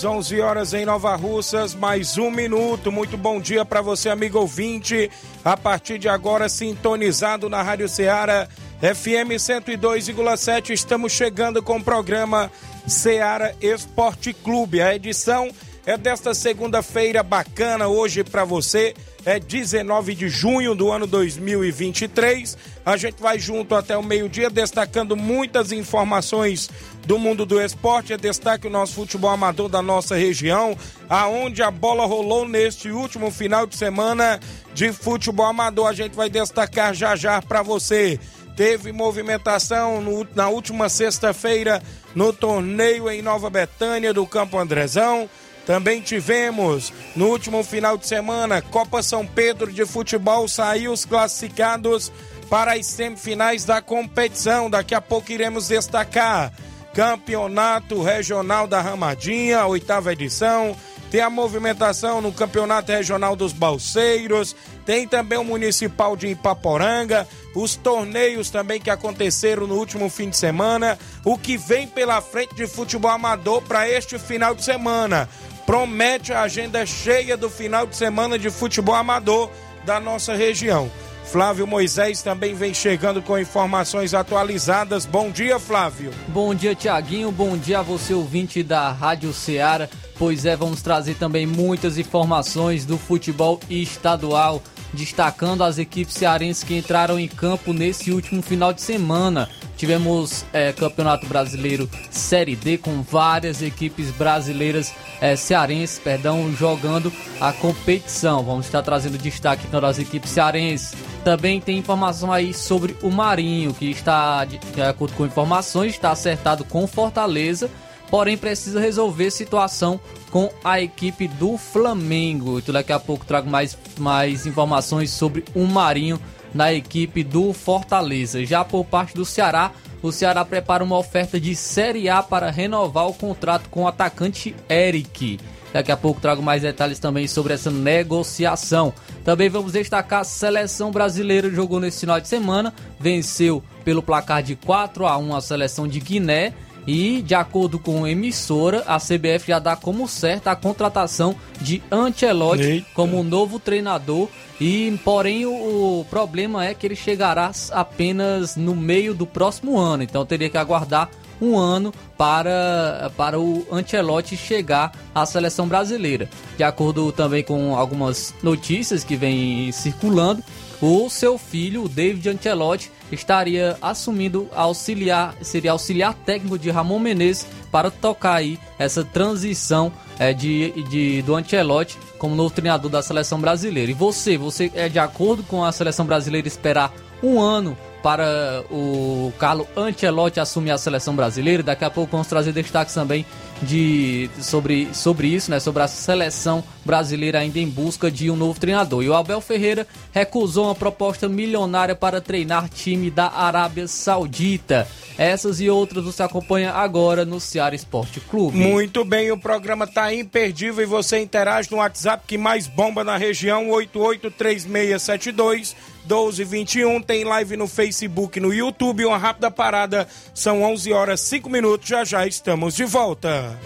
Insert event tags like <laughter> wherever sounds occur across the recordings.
Horas, 11 horas em Nova Russas, mais um minuto. Muito bom dia para você, amigo ouvinte. A partir de agora, sintonizado na Rádio Ceará, FM 102,7. Estamos chegando com o programa Ceará Esporte Clube. A edição é desta segunda-feira bacana hoje para você é 19 de junho do ano 2023. A gente vai junto até o meio-dia, destacando muitas informações do mundo do esporte. É destaque o nosso futebol amador da nossa região, aonde a bola rolou neste último final de semana de futebol amador. A gente vai destacar já já para você. Teve movimentação no, na última sexta-feira no torneio em Nova Betânia do Campo Andrezão. Também tivemos no último final de semana Copa São Pedro de futebol saiu os classificados para as semifinais da competição. Daqui a pouco iremos destacar Campeonato Regional da Ramadinha, oitava edição. Tem a movimentação no Campeonato Regional dos Balseiros, tem também o Municipal de Ipaporanga, os torneios também que aconteceram no último fim de semana, o que vem pela frente de futebol amador para este final de semana promete a agenda cheia do final de semana de futebol amador da nossa região. Flávio Moisés também vem chegando com informações atualizadas. Bom dia, Flávio. Bom dia, Tiaguinho. Bom dia a você, ouvinte da Rádio Ceará. Pois é, vamos trazer também muitas informações do futebol estadual, destacando as equipes cearenses que entraram em campo nesse último final de semana. Tivemos é, Campeonato Brasileiro Série D com várias equipes brasileiras é, cearenses, perdão, jogando a competição. Vamos estar trazendo destaque então das equipes cearenses. Também tem informação aí sobre o Marinho, que está, de, acordo com informações, está acertado com Fortaleza, porém precisa resolver situação com a equipe do Flamengo. Então daqui a pouco trago mais, mais informações sobre o Marinho na equipe do Fortaleza. Já por parte do Ceará, o Ceará prepara uma oferta de Série A para renovar o contrato com o atacante Eric. Daqui a pouco trago mais detalhes também sobre essa negociação. Também vamos destacar a seleção brasileira jogou nesse final de semana, venceu pelo placar de 4 a 1 a seleção de Guiné e, de acordo com a emissora, a CBF já dá como certa a contratação de Ancelotti como novo treinador. E, porém, o, o, problema é que ele chegará apenas no meio do próximo ano. Então, teria que aguardar um ano para, para o Ancelotti chegar à seleção brasileira. De acordo também com algumas notícias que vêm circulando, o seu filho, o David Ancelotti, estaria assumindo auxiliar, seria auxiliar técnico de Ramon Menezes para tocar aí essa transição é, de, de, do Ancelotti como novo treinador da seleção brasileira. E você, você é de acordo com a seleção brasileira esperar um ano para o Carlo Ancelotti assumir a seleção brasileira? Daqui a pouco vamos trazer destaques também de, sobre, sobre isso, né? Sobre a seleção brasileira ainda em busca de um novo treinador. E o Abel Ferreira recusou uma proposta milionária para treinar time da Arábia Saudita. Essas e outras você acompanha agora no Ceará Esporte Clube. Muito bem, o programa está imperdível e você interage no WhatsApp que mais bomba na região, 883672 1221. Tem live no Facebook, no YouTube. Uma rápida parada. São 11 horas 5 minutos. Já já estamos de volta.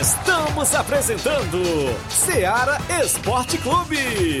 Estamos apresentando Seara Esporte Clube.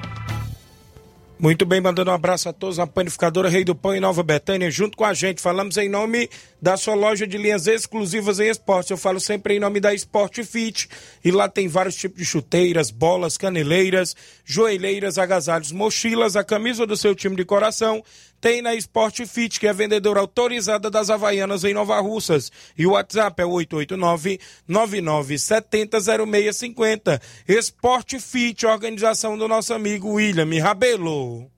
Muito bem, mandando um abraço a todos, a panificadora Rei do Pão em Nova Betânia, junto com a gente. Falamos em nome da sua loja de linhas exclusivas em esporte. Eu falo sempre em nome da Sport Fit. E lá tem vários tipos de chuteiras, bolas, caneleiras, joelheiras, agasalhos, mochilas, a camisa do seu time de coração. Tem na Sport Fit, que é vendedora autorizada das Havaianas em Nova Russas. E o WhatsApp é 889-9970-0650. Sport Fit, organização do nosso amigo William Rabelo.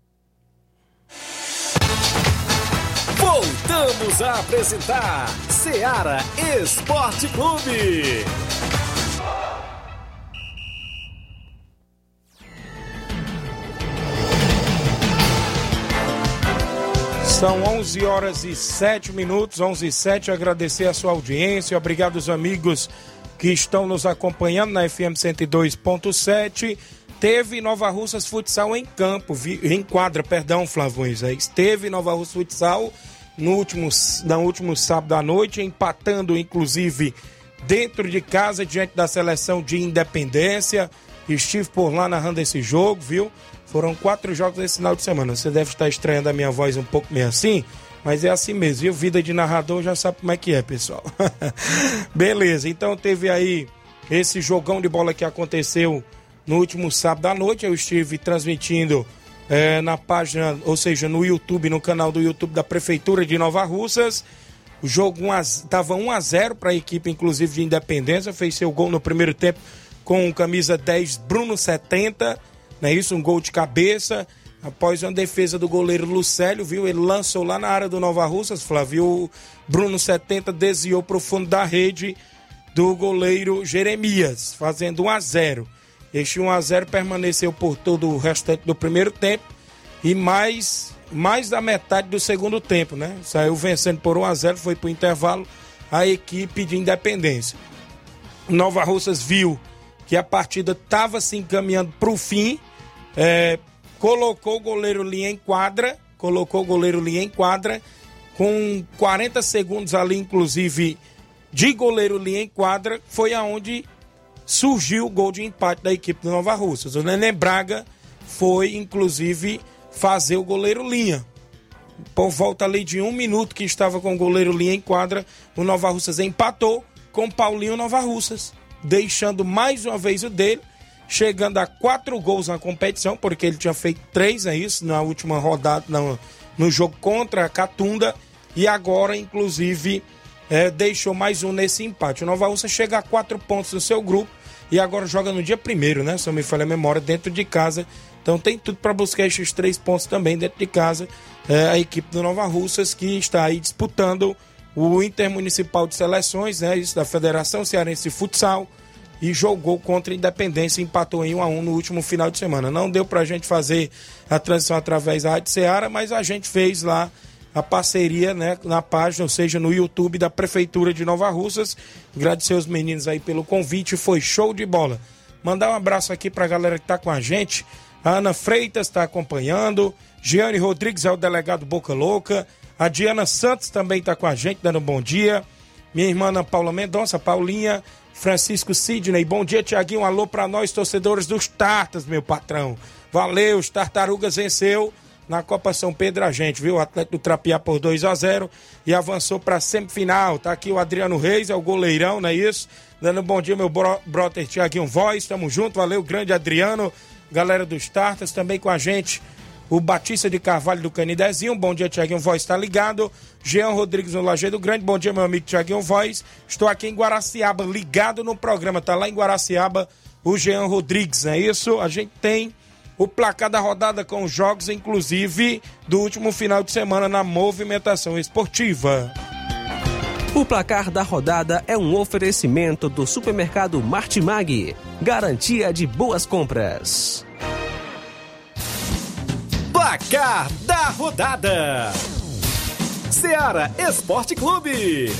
Voltamos a apresentar Seara Esporte Clube. São 11 horas e 7 minutos, 11 e 7. Agradecer a sua audiência, obrigado aos amigos que estão nos acompanhando na FM 102.7. Teve Nova Russas Futsal em campo, em quadra, perdão, Flávio Moisés. Teve Nova Russas Futsal no último, no último sábado à noite, empatando inclusive dentro de casa, diante da seleção de Independência. Estive por lá narrando esse jogo, viu? Foram quatro jogos nesse final de semana. Você deve estar estranhando a minha voz um pouco meio assim, mas é assim mesmo, viu? Vida de narrador já sabe como é que é, pessoal. <laughs> Beleza, então teve aí esse jogão de bola que aconteceu no último sábado à noite. Eu estive transmitindo é, na página, ou seja, no YouTube, no canal do YouTube da Prefeitura de Nova Russas. O jogo estava 1 a 0 para a equipe, inclusive de Independência. Fez seu gol no primeiro tempo com camisa 10, Bruno 70 não é isso? Um gol de cabeça. Após uma defesa do goleiro Lucélio, viu? Ele lançou lá na área do Nova Russas, Flávio. Bruno 70 desviou para o fundo da rede do goleiro Jeremias, fazendo 1 a 0. Este 1 a 0 permaneceu por todo o restante do primeiro tempo e mais mais da metade do segundo tempo, né? Saiu vencendo por 1 a 0, foi para o intervalo a equipe de Independência. Nova Russas viu que a partida estava se encaminhando para o fim é, colocou o goleiro Linha em quadra, colocou o goleiro Linha em quadra, com 40 segundos ali, inclusive, de goleiro Linha em quadra, foi aonde surgiu o gol de empate da equipe do Nova Russas. O Nenê Braga foi, inclusive, fazer o goleiro Linha. Por volta ali de um minuto que estava com o goleiro Linha em quadra, o Nova Russas empatou com Paulinho Nova Russas, deixando mais uma vez o dele chegando a quatro gols na competição, porque ele tinha feito três, é isso, na última rodada, no, no jogo contra a Catunda, e agora, inclusive, é, deixou mais um nesse empate. O Nova Russa chega a quatro pontos no seu grupo e agora joga no dia primeiro, né? Se eu me falha a memória, dentro de casa. Então tem tudo para buscar esses três pontos também dentro de casa. É, a equipe do Nova Russas que está aí disputando o Intermunicipal de Seleções, né? Isso da Federação Cearense de Futsal e jogou contra a Independência empatou em 1 a 1 no último final de semana. Não deu para a gente fazer a transição através da Rádio Ceará, mas a gente fez lá a parceria né, na página, ou seja, no YouTube da Prefeitura de Nova Russas. Agradecer os meninos aí pelo convite, foi show de bola. Mandar um abraço aqui para a galera que está com a gente. A Ana Freitas está acompanhando. Giane Rodrigues é o delegado Boca Louca. A Diana Santos também está com a gente, dando um bom dia. Minha irmã Ana Paula Mendonça, Paulinha, Francisco Sidney, bom dia, Tiaguinho. Um alô para nós, torcedores dos Tartas, meu patrão. Valeu, os Tartarugas venceu na Copa São Pedro a gente, viu? O Atlético Trapiá por 2 a 0 e avançou para semifinal. Tá aqui o Adriano Reis, é o goleirão, não é isso? Dando um bom dia, meu bro brother Tiaguinho Voz, tamo junto, valeu, grande Adriano. Galera dos Tartas também com a gente o Batista de Carvalho do Canidezinho. Bom dia, Tiaguinho Voz, está ligado. Jean Rodrigues no Lajeado Grande. Bom dia, meu amigo Tiaguinho Voz. Estou aqui em Guaraciaba, ligado no programa. Tá lá em Guaraciaba o Jean Rodrigues, é isso? A gente tem o placar da rodada com os jogos, inclusive do último final de semana na movimentação esportiva. O placar da rodada é um oferecimento do supermercado Martimag, garantia de boas compras. Placar da rodada: Seara Esporte Clube.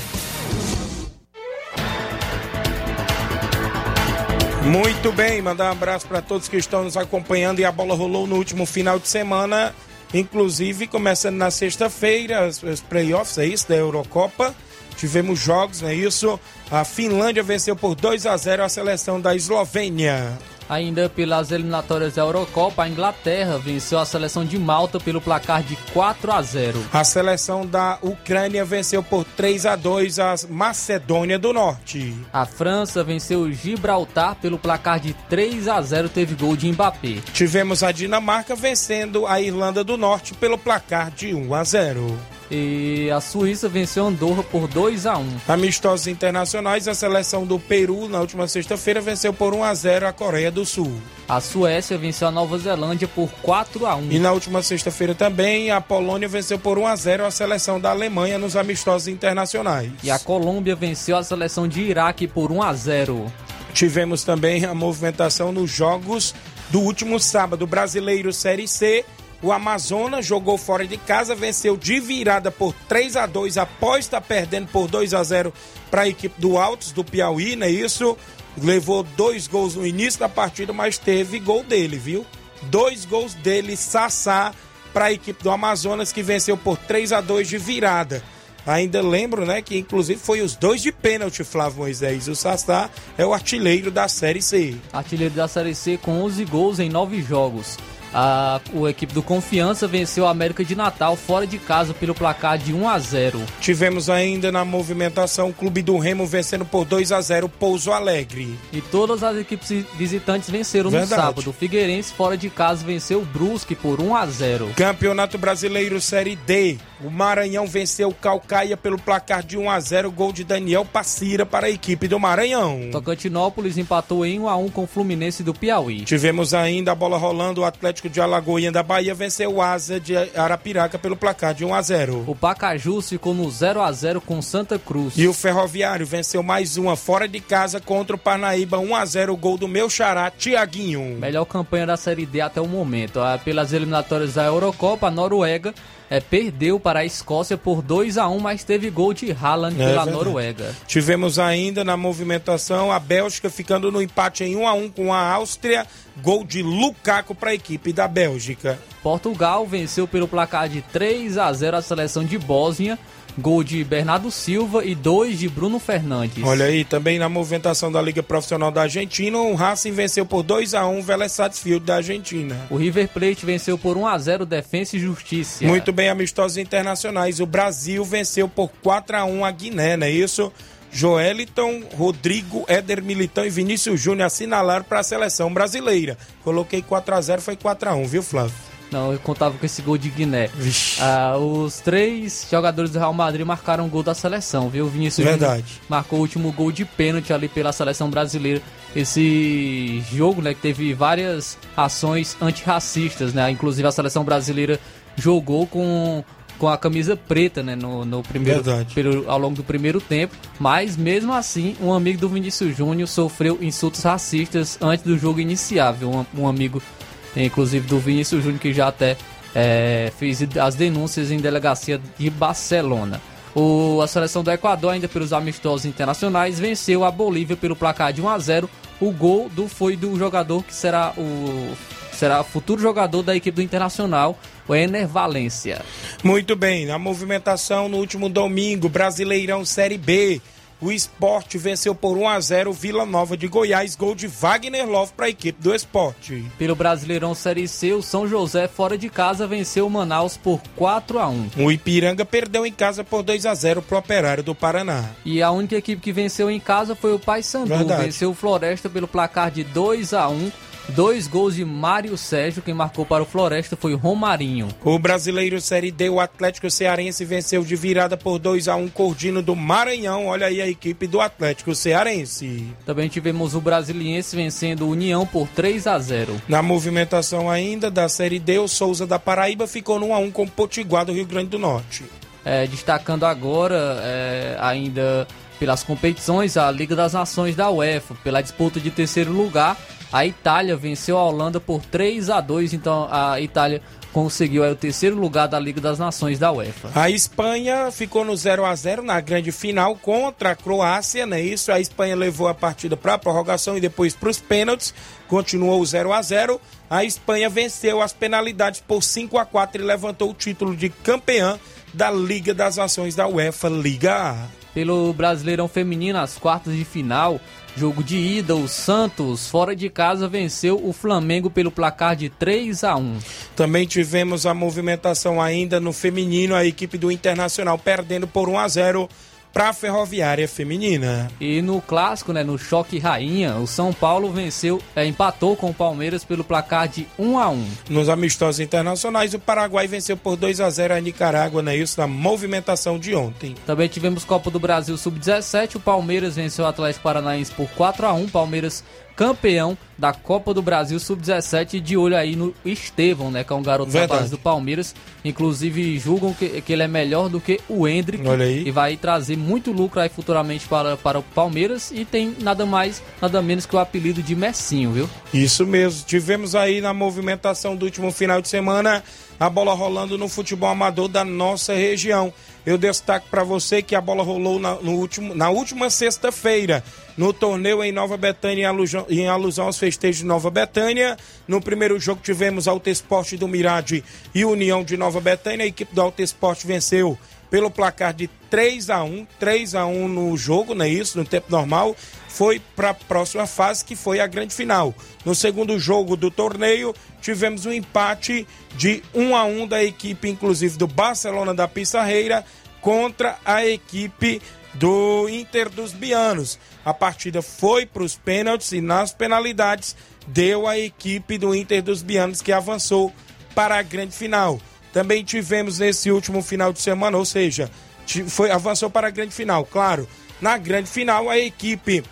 Muito bem, mandar um abraço para todos que estão nos acompanhando e a bola rolou no último final de semana, inclusive começando na sexta-feira, os playoffs, é isso, da Eurocopa. Tivemos jogos, não é isso? A Finlândia venceu por 2 a 0 a seleção da Eslovênia. Ainda pelas eliminatórias da Eurocopa, a Inglaterra venceu a seleção de Malta pelo placar de 4 a 0. A seleção da Ucrânia venceu por 3 a 2 a Macedônia do Norte. A França venceu o Gibraltar pelo placar de 3 a 0, teve gol de Mbappé. Tivemos a Dinamarca vencendo a Irlanda do Norte pelo placar de 1 a 0. E a Suíça venceu Andorra por 2 a 1. Amistosos internacionais, a seleção do Peru na última sexta-feira venceu por 1 a 0 a Coreia do Sul. A Suécia venceu a Nova Zelândia por 4 a 1. E na última sexta-feira também a Polônia venceu por 1 a 0 a seleção da Alemanha nos amistosos internacionais. E a Colômbia venceu a seleção de Iraque por 1 a 0. Tivemos também a movimentação nos jogos do último sábado, Brasileiro Série C. O Amazonas jogou fora de casa, venceu de virada por 3 a 2 após estar perdendo por 2 a 0 para a equipe do Altos do Piauí, não é isso? Levou dois gols no início da partida, mas teve gol dele, viu? Dois gols dele, Sassá, para a equipe do Amazonas, que venceu por 3 a 2 de virada. Ainda lembro, né, que inclusive foi os dois de pênalti, Flávio Moisés. O Sassá é o artilheiro da Série C. Artilheiro da Série C com 11 gols em 9 jogos. A, a equipe do Confiança venceu a América de Natal fora de casa pelo placar de 1 a 0. Tivemos ainda na movimentação o Clube do Remo vencendo por 2 a 0 Pouso Alegre. E todas as equipes visitantes venceram Verdade. no sábado. O Figueirense fora de casa venceu o Brusque por 1 a 0. Campeonato Brasileiro Série D. O Maranhão venceu o Calcaia pelo placar de 1 a 0 gol de Daniel Passira para a equipe do Maranhão. Tocantinópolis empatou em 1 a 1 com o Fluminense do Piauí. Tivemos ainda a bola rolando, o Atlético de Alagoinha da Bahia venceu o Asa de Arapiraca pelo placar de 1 a 0. O Pacajus ficou no 0 a 0 com Santa Cruz. E o Ferroviário venceu mais uma fora de casa contra o Parnaíba 1 a 0 gol do meu xará Tiaguinho. Melhor campanha da Série D até o momento. Ah, Pelas eliminatórias da Eurocopa, a Noruega é, perdeu para a Escócia por 2 a 1 mas teve gol de Haaland É pela verdade. Noruega. Tivemos ainda na movimentação a Bélgica ficando no empate em 1 a 1 com a Áustria, gol de Lukaku para a equipe da Bélgica. Portugal venceu pelo placar de 3 a 0 a seleção de Bósnia, gol de Bernardo Silva e dois de Bruno Fernandes. Olha aí, também na movimentação da Liga Profissional da Argentina, o Racing venceu por 2 a 1 o Vélez Sarsfield da Argentina. O River Plate venceu por 1 a 0 Defensa e Justiça. Muito bem, amistosos internacionais. O Brasil venceu por 4 a 1 a Guiné, não é isso? Joeliton, Rodrigo, Éder Militão e Vinícius Júnior assinalaram para a seleção brasileira. Coloquei 4 a 0 foi 4 a 1 viu, Flávio? Não, eu contava com esse gol de Guiné. Ah, os três jogadores do Real Madrid marcaram o gol da seleção, viu? O Vinícius Verdade. marcou o último gol de pênalti ali pela seleção brasileira. Esse jogo, né, que teve várias ações antirracistas, né? Inclusive a seleção brasileira jogou com com a camisa preta, né, no, no primeiro pelo- ao longo do primeiro tempo, mas mesmo assim, um amigo do Vinícius Júnior sofreu insultos racistas antes do jogo iniciar, viu? Um, um amigo inclusive do Vinícius Júnior, que já até é, fez as denúncias em delegacia de Barcelona. O, a seleção do Equador, ainda pelos amistosos internacionais, venceu a Bolívia pelo placar de 1 a 0 O gol do, foi do jogador que será o será futuro jogador da equipe do Internacional, o Ener Valência. Muito bem, na movimentação no último domingo, Brasileirão Série B. O esporte venceu por 1 a 0 o Vila Nova de Goiás, gol de Wagner Love para a equipe do esporte. Pelo Brasileirão Série C, o São José, fora de casa, venceu o Manaus por 4 a 1 O Ipiranga perdeu em casa por 2 a 0 para o Operário do Paraná. E a única equipe que venceu em casa foi o Paysandu. Venceu o Floresta pelo placar de 2 a 1 Dois gols de Mário Sérgio, quem marcou para o Floresta foi Romarinho. O brasileiro Série D, o Atlético Cearense, venceu de virada por 2 a 1 Cordino do Maranhão. Olha aí a equipe do Atlético Cearense. Também tivemos o Brasiliense vencendo o União por 3 a 0. Na movimentação ainda da Série D, o Souza da Paraíba ficou no 1 a 1 com o Potiguar do Rio Grande do Norte. É, destacando agora é, ainda pelas competições a Liga das Nações da UEFA, pela disputa de terceiro lugar, a Itália venceu a Holanda por 3 a 2, então a Itália conseguiu o terceiro lugar da Liga das Nações da UEFA. A Espanha ficou no 0 a 0 na grande final contra a Croácia, não é isso? A Espanha levou a partida para a prorrogação e depois para os pênaltis, continuou 0 a 0. A Espanha venceu as penalidades por 5 a 4 e levantou o título de campeã da Liga das Nações da UEFA Liga A. Pelo Brasileirão Feminino, as quartas de final, Jogo de ida, o Santos, fora de casa, venceu o Flamengo pelo placar de 3 a 1. Também tivemos a movimentação ainda no feminino, a equipe do Internacional perdendo por 1 a 0 para a Ferroviária Feminina. E no clássico, né, no choque rainha, o São Paulo venceu, é, empatou com o Palmeiras pelo placar de 1 a 1. Nos amistosos internacionais, o Paraguai venceu por 2 a 0 a Nicarágua, né, isso na movimentação de ontem. Também tivemos Copa do Brasil Sub-17, o Palmeiras venceu o Atlético Paranaense por 4 a 1. Palmeiras campeão da Copa do Brasil Sub-17 de olho aí no Estevão, né? Que é um garoto Verdade. da base do Palmeiras. Inclusive julgam que, que ele é melhor do que o Hendrick. Olha aí. E vai trazer muito lucro aí futuramente para, para o Palmeiras. E tem nada mais, nada menos que o apelido de Messinho, viu? Isso mesmo. Tivemos aí na movimentação do último final de semana a bola rolando no futebol amador da nossa região. Eu destaco para você que a bola rolou na, no último, na última sexta-feira no torneio em Nova Betânia, em alusão aos festejos de Nova Betânia. No primeiro jogo tivemos Alto Esporte do Mirade e União de Nova Betânia. A equipe do Alto Esporte venceu pelo placar de 3 a 1 3 a 1 no jogo, não é isso? No tempo normal. Foi para a próxima fase, que foi a grande final. No segundo jogo do torneio, tivemos um empate de 1 a 1 da equipe, inclusive do Barcelona da Pissarreira, contra a equipe do Inter dos Bianos. A partida foi para os pênaltis e nas penalidades deu a equipe do Inter dos Bianos que avançou para a grande final. Também tivemos nesse último final de semana, ou seja, foi, avançou para a grande final. Claro, na grande final a equipe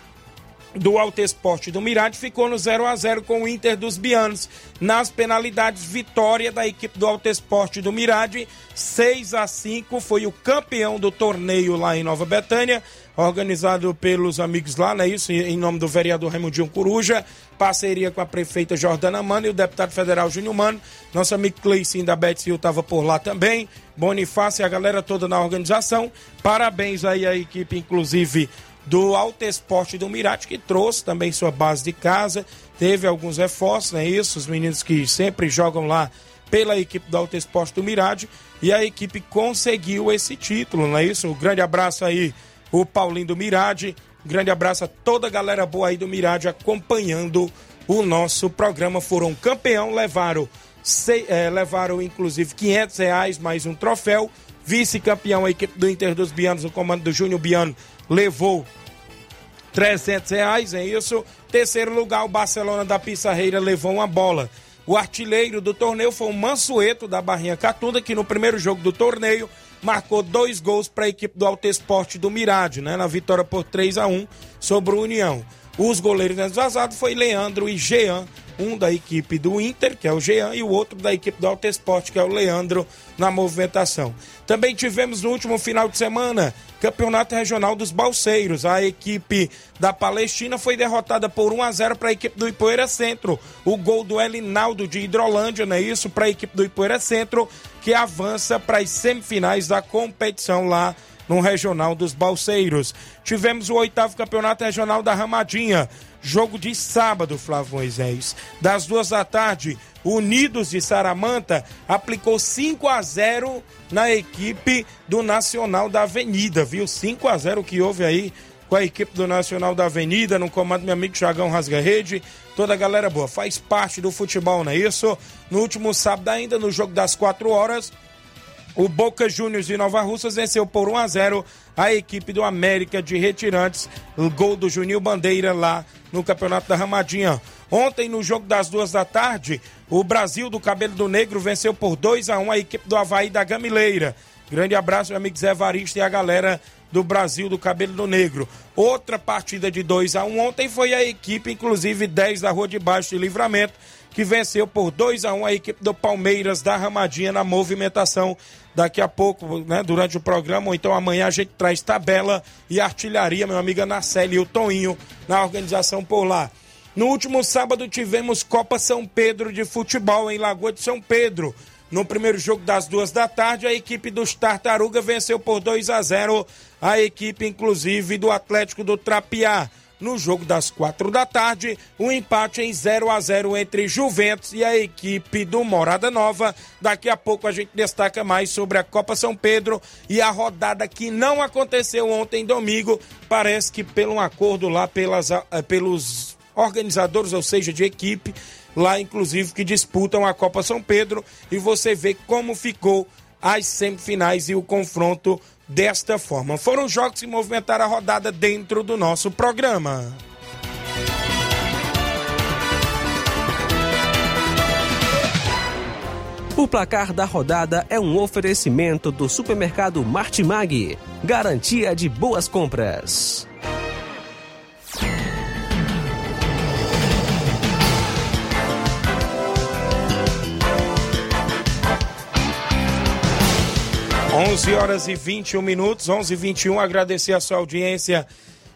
do Alto Esporte do Mirade ficou no 0 a 0 com o Inter dos Bianos. Nas penalidades, vitória da equipe do Alto Esporte do Mirade, 6 a 5 foi o campeão do torneio lá em Nova Betânia, organizado pelos amigos lá, não é isso? Em nome do vereador Raimundinho Coruja, parceria com a prefeita Jordana Mano e o deputado federal Júnior Mano. Nosso amigo Cleicinho da Betsil estava por lá também. Bonifácio e a galera toda na organização. Parabéns aí à equipe, inclusive do Alto Esporte do Mirate, que trouxe também sua base de casa, teve alguns reforços, não é isso? Os meninos que sempre jogam lá pela equipe do Alto Esporte do Mirade, e a equipe conseguiu esse título, não é isso? Um grande abraço aí, o Paulinho do Mirade, um grande abraço a toda a galera boa aí do Mirade acompanhando o nosso programa. Foram campeão, levaram, é, levaram inclusive 500 reais mais um troféu. Vice-campeão, a equipe do Inter dos Bianos, o comando do Júnior Biano, levou 300 reais, é isso. Terceiro lugar, o Barcelona da Pissarreira levou uma bola. O artilheiro do torneio foi o Mansueto da Barrinha Catunda, que no primeiro jogo do torneio marcou dois gols para a equipe do Alto Esporte do Mirade, né, na vitória por 3 a 1 sobre o União. Os goleiros vazados foi Leandro e Jean, um da equipe do Inter, que é o Jean, e o outro da equipe do Alto Esporte, que é o Leandro, na movimentação. Também tivemos no último final de semana Campeonato Regional dos Balseiros. A equipe da Palestina foi derrotada por 1 a 0 para a equipe do Ipoeira Centro. O gol do Elinaldo de Hidrolândia, não é isso? Para a equipe do Ipoeira Centro, que avança para as semifinais da competição lá no Regional dos Balseiros. Tivemos o oitavo Campeonato Regional da Ramadinha. Jogo de sábado, Flávio Moisés. Das duas da tarde, Unidos de Saramanta aplicou 5 a 0 na equipe do Nacional da Avenida, viu? 5 a 0 que houve aí com a equipe do Nacional da Avenida, no comando meu amigo Chagão Rasga Rede, toda a galera boa, faz parte do futebol, não é isso? No último sábado ainda, no jogo das 4 horas, o Boca Juniors de Nova Russas venceu por 1 a 0 a equipe do América de Retirantes, gol do Juninho Bandeira lá no Campeonato da Ramadinha. Ontem, no jogo das duas da tarde, o Brasil do Cabelo do Negro venceu por 2 a 1 a equipe do Havaí da Gamileira. Grande abraço, meu amigo Zé Varista e a galera do Brasil do Cabelo do Negro. Outra partida de 2 a 1 ontem foi a equipe, inclusive 10 da Rua de Baixo de Livramento, que venceu por 2 a 1 a equipe do Palmeiras da Ramadinha na movimentação. Daqui a pouco, né, durante o programa, ou então amanhã a gente traz tabela e artilharia, meu amigo Anaceli e o Toninho na organização por lá. No último sábado tivemos Copa São Pedro de futebol em Lagoa de São Pedro. No primeiro jogo das duas da tarde, a equipe dos Tartaruga venceu por 2 a 0 a equipe, inclusive, do Atlético do Trapiá. No jogo das quatro da tarde, um empate em 0 a 0 entre Juventus e a equipe do Morada Nova. Daqui a pouco a gente destaca mais sobre a Copa São Pedro e a rodada que não aconteceu ontem, domingo. Parece que pelo um acordo lá pelas, eh, pelos organizadores, ou seja, de equipe, lá inclusive que disputam a Copa São Pedro, e você vê como ficou as semifinais e o confronto desta forma. Foram jogos que movimentaram a rodada dentro do nosso programa. O placar da rodada é um oferecimento do supermercado Martimag, garantia de boas compras. 11 horas e 21 minutos, 11 e 21 agradecer a sua audiência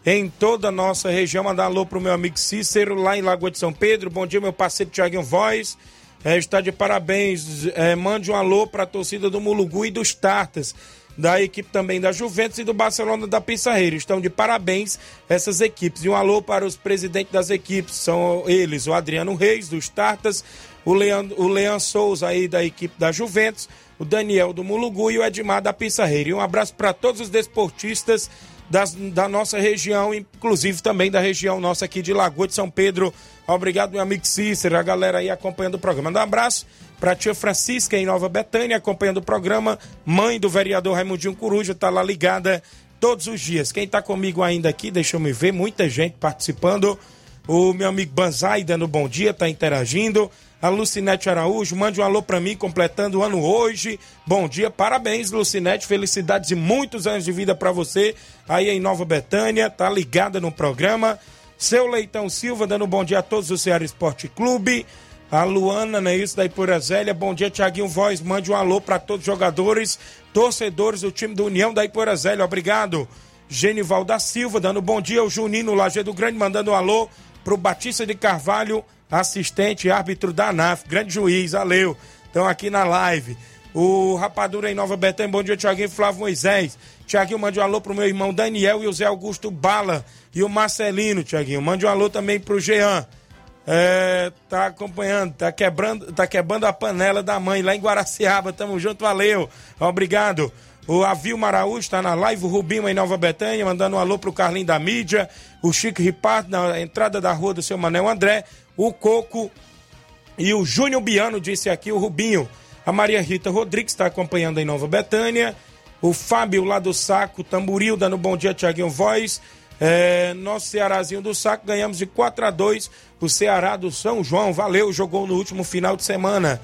em toda a nossa região. Mandar alô pro meu amigo Cícero, lá em Lagoa de São Pedro. Bom dia, meu parceiro Tiaguinho Voz. É, está de parabéns. É, mande um alô para a torcida do Mulugu e dos Tartas, da equipe também da Juventus e do Barcelona da Pissarreira. Estão de parabéns essas equipes. E um alô para os presidentes das equipes. São eles, o Adriano Reis, dos Tartas, o Leandro, o Leandro Souza aí da equipe da Juventus o Daniel do Mulugu e o Edmar da Pissarreira. E um abraço para todos os desportistas das, da nossa região, inclusive também da região nossa aqui de Lagoa de São Pedro. Obrigado, meu amigo Cícero, a galera aí acompanhando o programa. Um abraço para a tia Francisca em Nova Betânia, acompanhando o programa. Mãe do vereador Raimundinho Coruja, está lá ligada todos os dias. Quem está comigo ainda aqui, deixa eu me ver, muita gente participando. O meu amigo Banzai dando bom dia, está interagindo a Lucinete Araújo. Mande um alô para mim, completando o ano hoje. Bom dia, parabéns, Lucinete. Felicidades e muitos anos de vida para você aí em Nova Betânia. Tá ligada no programa. Seu Leitão Silva, dando bom dia a todos do Ceará Esporte Clube. A Luana, né? Isso daí por Azélia. Bom dia, Tiaguinho Voz. Mande um alô para todos os jogadores, torcedores do time do União da Iporazélia. Obrigado. Genival da Silva, dando bom dia. O Junino Lajeado Grande, mandando um alô pro Batista de Carvalho assistente árbitro da ANAF, grande juiz, valeu. Estão aqui na live. O Rapadura em Nova Betânia, bom dia, Tiaguinho Flávio Moisés. Tiaguinho, mande um alô pro meu irmão Daniel e o Zé Augusto Bala e o Marcelino, Tiaguinho. Mande um alô também pro Jean. É, tá acompanhando, tá quebrando, tá quebrando a panela da mãe lá em Guaraciaba. Tamo junto, valeu. Obrigado. O Avil Maraújo está na live, o Rubinho em Nova Betânia, mandando um alô pro Carlinho da mídia, o Chico Ripardo na entrada da rua do seu Manel André, o Coco e o Júnior Biano, disse aqui o Rubinho. A Maria Rita Rodrigues está acompanhando em Nova Betânia. O Fábio lá do Saco, Tamburil, dando bom dia, Tiaguinho Voz. É, nosso Cearazinho do Saco, ganhamos de 4 a 2 o Ceará do São João. Valeu, jogou no último final de semana.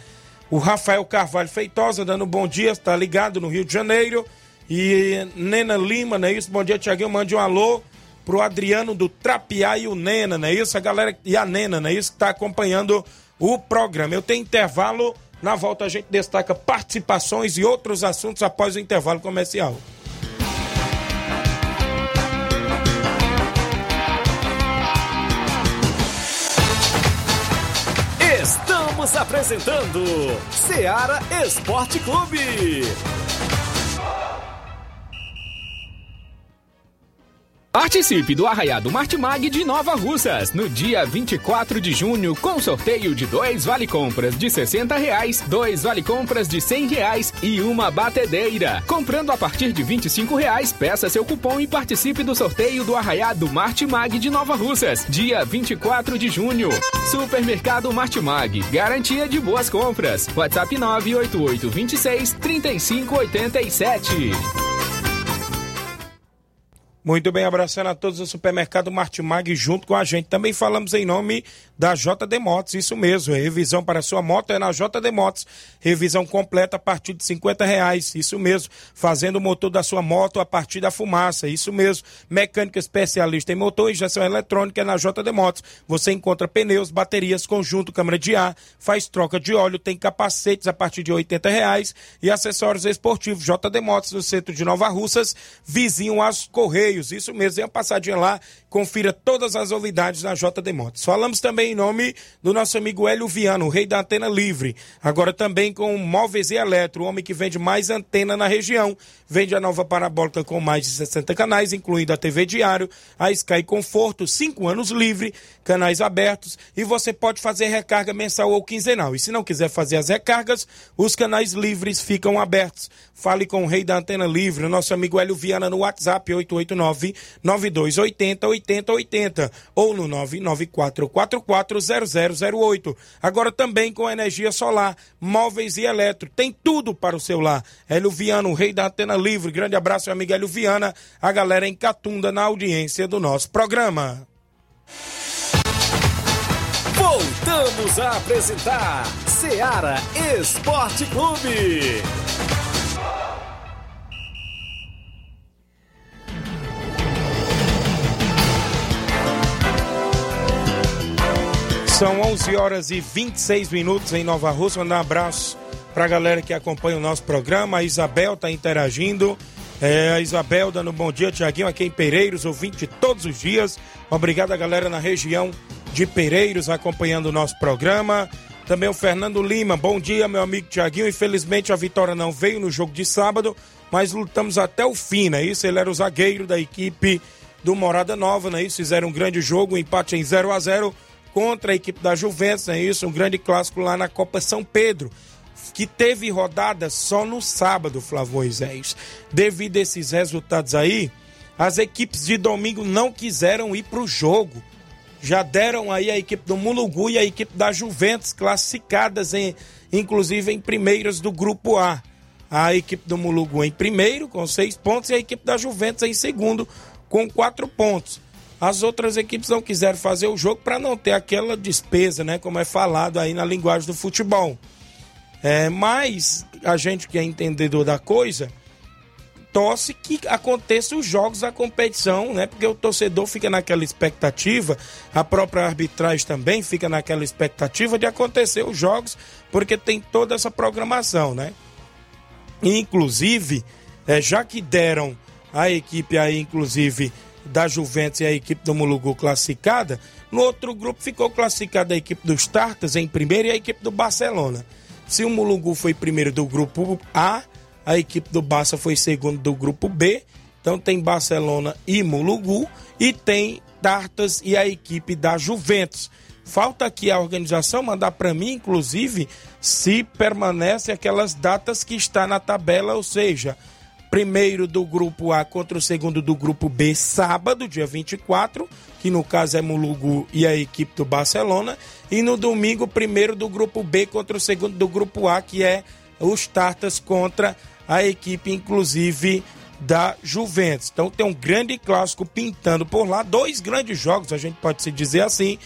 O Rafael Carvalho Feitosa, dando bom dia, está ligado no Rio de Janeiro. E Nena Lima, não é isso? Bom dia, Tiaguinho. Mande um alô pro Adriano do Trapiá e o Nena, não é isso? A galera e a Nena, não é isso? Que tá acompanhando o programa. Eu tenho intervalo, na volta a gente destaca participações e outros assuntos após o intervalo comercial. Estamos apresentando Seara Esporte Clube. Participe do Arraiado Martimag de Nova Russas no dia 24 de junho com sorteio de dois vale compras de 60 reais, dois vale compras de 100 reais e uma batedeira. Comprando a partir de 25 reais, peça seu cupom e participe do sorteio do Arraiado Martimag de Nova Russas, dia 24 de junho. Supermercado Martimag, garantia de boas compras. WhatsApp 988 26 3587. Muito bem, abraçando a todos do supermercado Martimag junto com a gente. Também falamos em nome da JD Motos, isso mesmo. Revisão para sua moto é na JD Motos. Revisão completa a partir de 50 reais, isso mesmo. Fazendo o motor da sua moto a partir da fumaça, isso mesmo. Mecânica especialista em motor e injeção eletrônica é na JD Motos. Você encontra pneus, baterias, conjunto, câmara de ar, faz troca de óleo, tem capacetes a partir de 80 reais e acessórios esportivos. JD Motos no centro de Nova Russas, vizinho às Correios Correios. Isso mesmo, dê uma passadinha lá, confira todas as novidades na JD Motos. Falamos também em nome do nosso amigo Hélio Viano, o rei da antena livre. Agora também com Móveis e Eletro, o homem que vende mais antena na região. Vende a nova parabólica com mais de 60 canais, incluindo a TV Diário, a Sky Conforto, 5 anos livre, canais abertos e você pode fazer recarga mensal ou quinzenal. E se não quiser fazer as recargas, os canais livres ficam abertos. Fale com o rei da antena livre, o nosso amigo Hélio Viana no WhatsApp 889 99280 8080 ou no 994440008. Agora também com energia solar, móveis e eletro, tem tudo para o seu lar. Hélio Viana, o rei da antena livre. Grande abraço, meu amigo Hélio Viana, a galera em Catunda na audiência do nosso programa. Voltamos a apresentar Seara Esporte Clube. São 11 horas e 26 minutos em Nova Rússia. Mandar um abraço para a galera que acompanha o nosso programa. A Isabel está interagindo. É, a Isabel dando um bom dia, Tiaguinho, aqui em Pereiros, ouvinte todos os dias. Obrigado a galera na região de Pereiros acompanhando o nosso programa. Também o Fernando Lima, bom dia, meu amigo Tiaguinho. Infelizmente a vitória não veio no jogo de sábado, mas lutamos até o fim, é isso? Ele era o zagueiro da equipe do Morada Nova, não é isso? Fizeram um grande jogo, um empate em 0 a 0 contra a equipe da Juventus, é isso? Um grande clássico lá na Copa São Pedro, que teve rodada só no sábado, Flávio Moisés. Devido a esses resultados aí, as equipes de domingo não quiseram ir para o jogo. Já deram aí a equipe do Mulugu e a equipe da Juventus classificadas, em, inclusive em primeiras do grupo A. A equipe do Mulugu em primeiro, com seis pontos, e a equipe da Juventus em segundo, com quatro pontos. As outras equipes não quiseram fazer o jogo para não ter aquela despesa, né? Como é falado aí na linguagem do futebol. É, mas a gente que é entendedor da coisa torce que aconteça os jogos da competição, né? Porque o torcedor fica naquela expectativa, a própria arbitragem também fica naquela expectativa de acontecer os jogos, porque tem toda essa programação, né? Inclusive, é, já que deram a equipe aí, inclusive, da Juventus e a equipe do Mulugu classificada. No outro grupo ficou classificada a equipe dos Tartas em primeiro e a equipe do Barcelona. Se o Mulugu foi primeiro do grupo A, a equipe do Barça foi segundo do grupo B. Então tem Barcelona e Mulugu e tem Tartas e a equipe da Juventus. Falta aqui a organização mandar para mim, inclusive, se permanece aquelas datas que está na tabela, ou seja, primeiro do grupo A contra o segundo do grupo B, sábado, dia 24, que no caso é Mulugu e a equipe do Barcelona. E no domingo, primeiro do grupo B contra o segundo do grupo A, que é os Tartas contra a equipe, inclusive, da Juventus. Então tem um grande clássico pintando por lá, dois grandes jogos, a gente pode se dizer assim,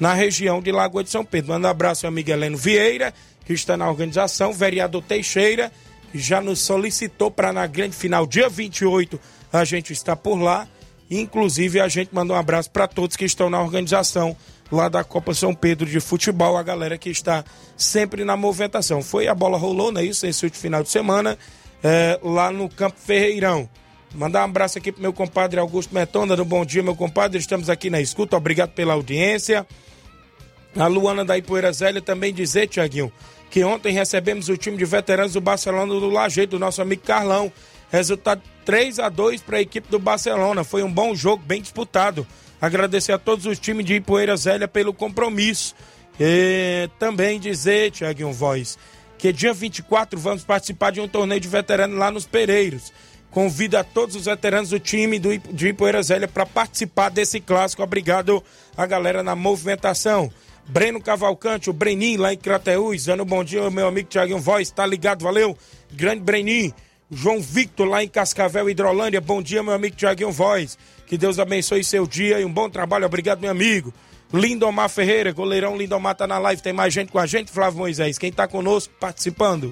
na região de Lagoa de São Pedro. Manda um abraço ao amigo Heleno Vieira, que está na organização, vereador Teixeira já nos solicitou para na grande final, dia 28, a gente está por lá. Inclusive, a gente manda um abraço para todos que estão na organização lá da Copa São Pedro de Futebol, a galera que está sempre na movimentação. Foi a bola rolou, né? Isso, esse último final de semana, é, lá no Campo Ferreirão. Mandar um abraço aqui pro meu compadre Augusto Metona, do Bom Dia, meu compadre. Estamos aqui na escuta, obrigado pela audiência. A Luana da Ipoeira Zélia também dizer, Tiaguinho, que ontem recebemos o time de veteranos do Barcelona do Lajeito, do nosso amigo Carlão. Resultado 3 a 2 para a equipe do Barcelona. Foi um bom jogo, bem disputado. Agradecer a todos os times de Ipoeira Zélia pelo compromisso. E também dizer, Tiaguinho Voz, que dia 24 vamos participar de um torneio de veteranos lá nos Pereiros. Convido a todos os veteranos do time do, de Ipoeira Zélia para participar desse clássico. Obrigado a galera na movimentação. Breno Cavalcante, o Breninho lá em Crateús, dando bom dia, meu amigo Tiaguinho Voz, tá ligado, valeu? Grande Breninho. João Victor lá em Cascavel, Hidrolândia. Bom dia, meu amigo Tiaguinho Voz. Que Deus abençoe seu dia e um bom trabalho. Obrigado, meu amigo. Lindomar Ferreira, goleirão Lindomar tá na live. Tem mais gente com a gente, Flávio Moisés. Quem tá conosco participando?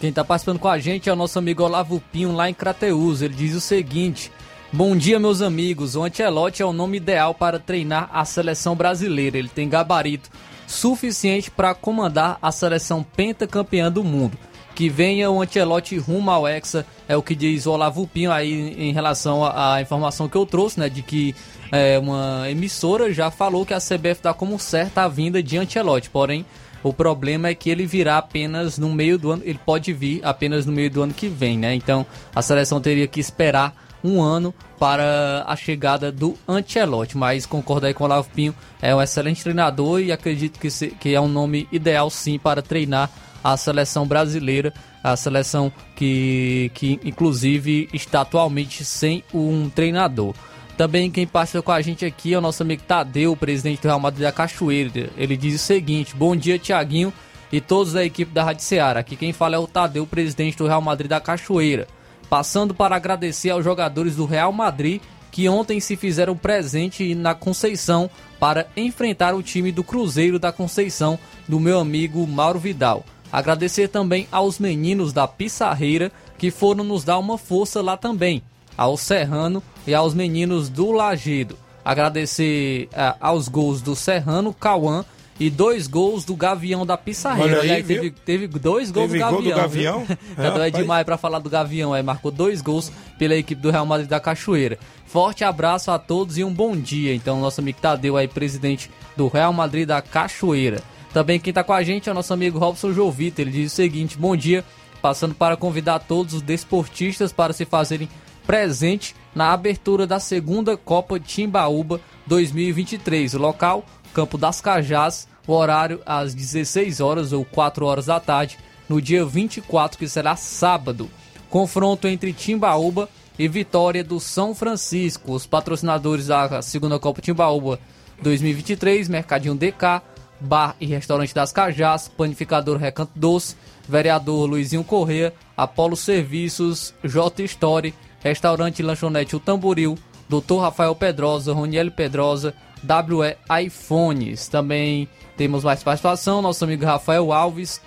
Quem tá participando com a gente é o nosso amigo Olavo Pinho lá em Crateus. Ele diz o seguinte: Bom dia, meus amigos. O Ancelotti é o nome ideal para treinar a seleção brasileira. Ele tem gabarito suficiente para comandar a seleção pentacampeã do mundo. Que venha o Ancelotti rumo ao Hexa, é o que diz o Olavo Pinho aí em relação à informação que eu trouxe, né, de que é, uma emissora já falou que a CBF dá como certa a vinda de Ancelotti, porém o problema é que ele virá apenas no meio do ano, ele pode vir apenas no meio do ano que vem, né? Então a seleção teria que esperar um ano para a chegada do Ancelotti, mas concordo aí com o Olavo Pinho, é um excelente treinador e acredito que, se, que é um nome ideal sim para treinar a seleção brasileira, a seleção que, que inclusive está atualmente sem um treinador. Também quem participa com a gente aqui é o nosso amigo Tadeu, presidente do Real Madrid da Cachoeira. Ele diz o seguinte: Bom dia, Tiaguinho e todos da equipe da Rádio Ceará. Aqui quem fala é o Tadeu, presidente do Real Madrid da Cachoeira. Passando para agradecer aos jogadores do Real Madrid que ontem se fizeram presente na Conceição para enfrentar o time do Cruzeiro da Conceição do meu amigo Mauro Vidal. Agradecer também aos meninos da Pissarreira que foram nos dar uma força lá também, ao Serrano e aos meninos do Lagedo. Agradecer uh, aos gols do Serrano, Cauã e dois gols do Gavião da Pissarreira. Olha aí, aí, teve, teve dois gols Teve do gol Gavião. do Gavião? <laughs> É, é rapaz. demais pra falar do Gavião, aí marcou dois gols pela equipe do Real Madrid da Cachoeira. Forte abraço a todos e um bom dia. Então, nosso amigo Tadeu aí, presidente do Real Madrid da Cachoeira. Também quem tá com a gente é o nosso amigo Robson Jovita. Ele diz o seguinte: bom dia, passando para convidar todos os desportistas para se fazerem presente na abertura da segunda Copa Timbaúba 2023. O local, Campo das Cajás, o horário às 16 horas ou 4 horas da tarde, no dia 24, que será sábado. Confronto entre Timbaúba e Vitória do São Francisco. Os patrocinadores da segunda Copa Timbaúba 2023, Mercadinho DK, Bar e Restaurante das Cajás, Panificador Recanto Doce, Vereador Luizinho Corrêa, Apolo Serviços, J Story, Restaurante Lanchonete O Tamboril, Dr. Rafael Pedrosa, Roniel Pedrosa, WE iPhones. Também temos mais participação, nosso amigo Rafael Alves.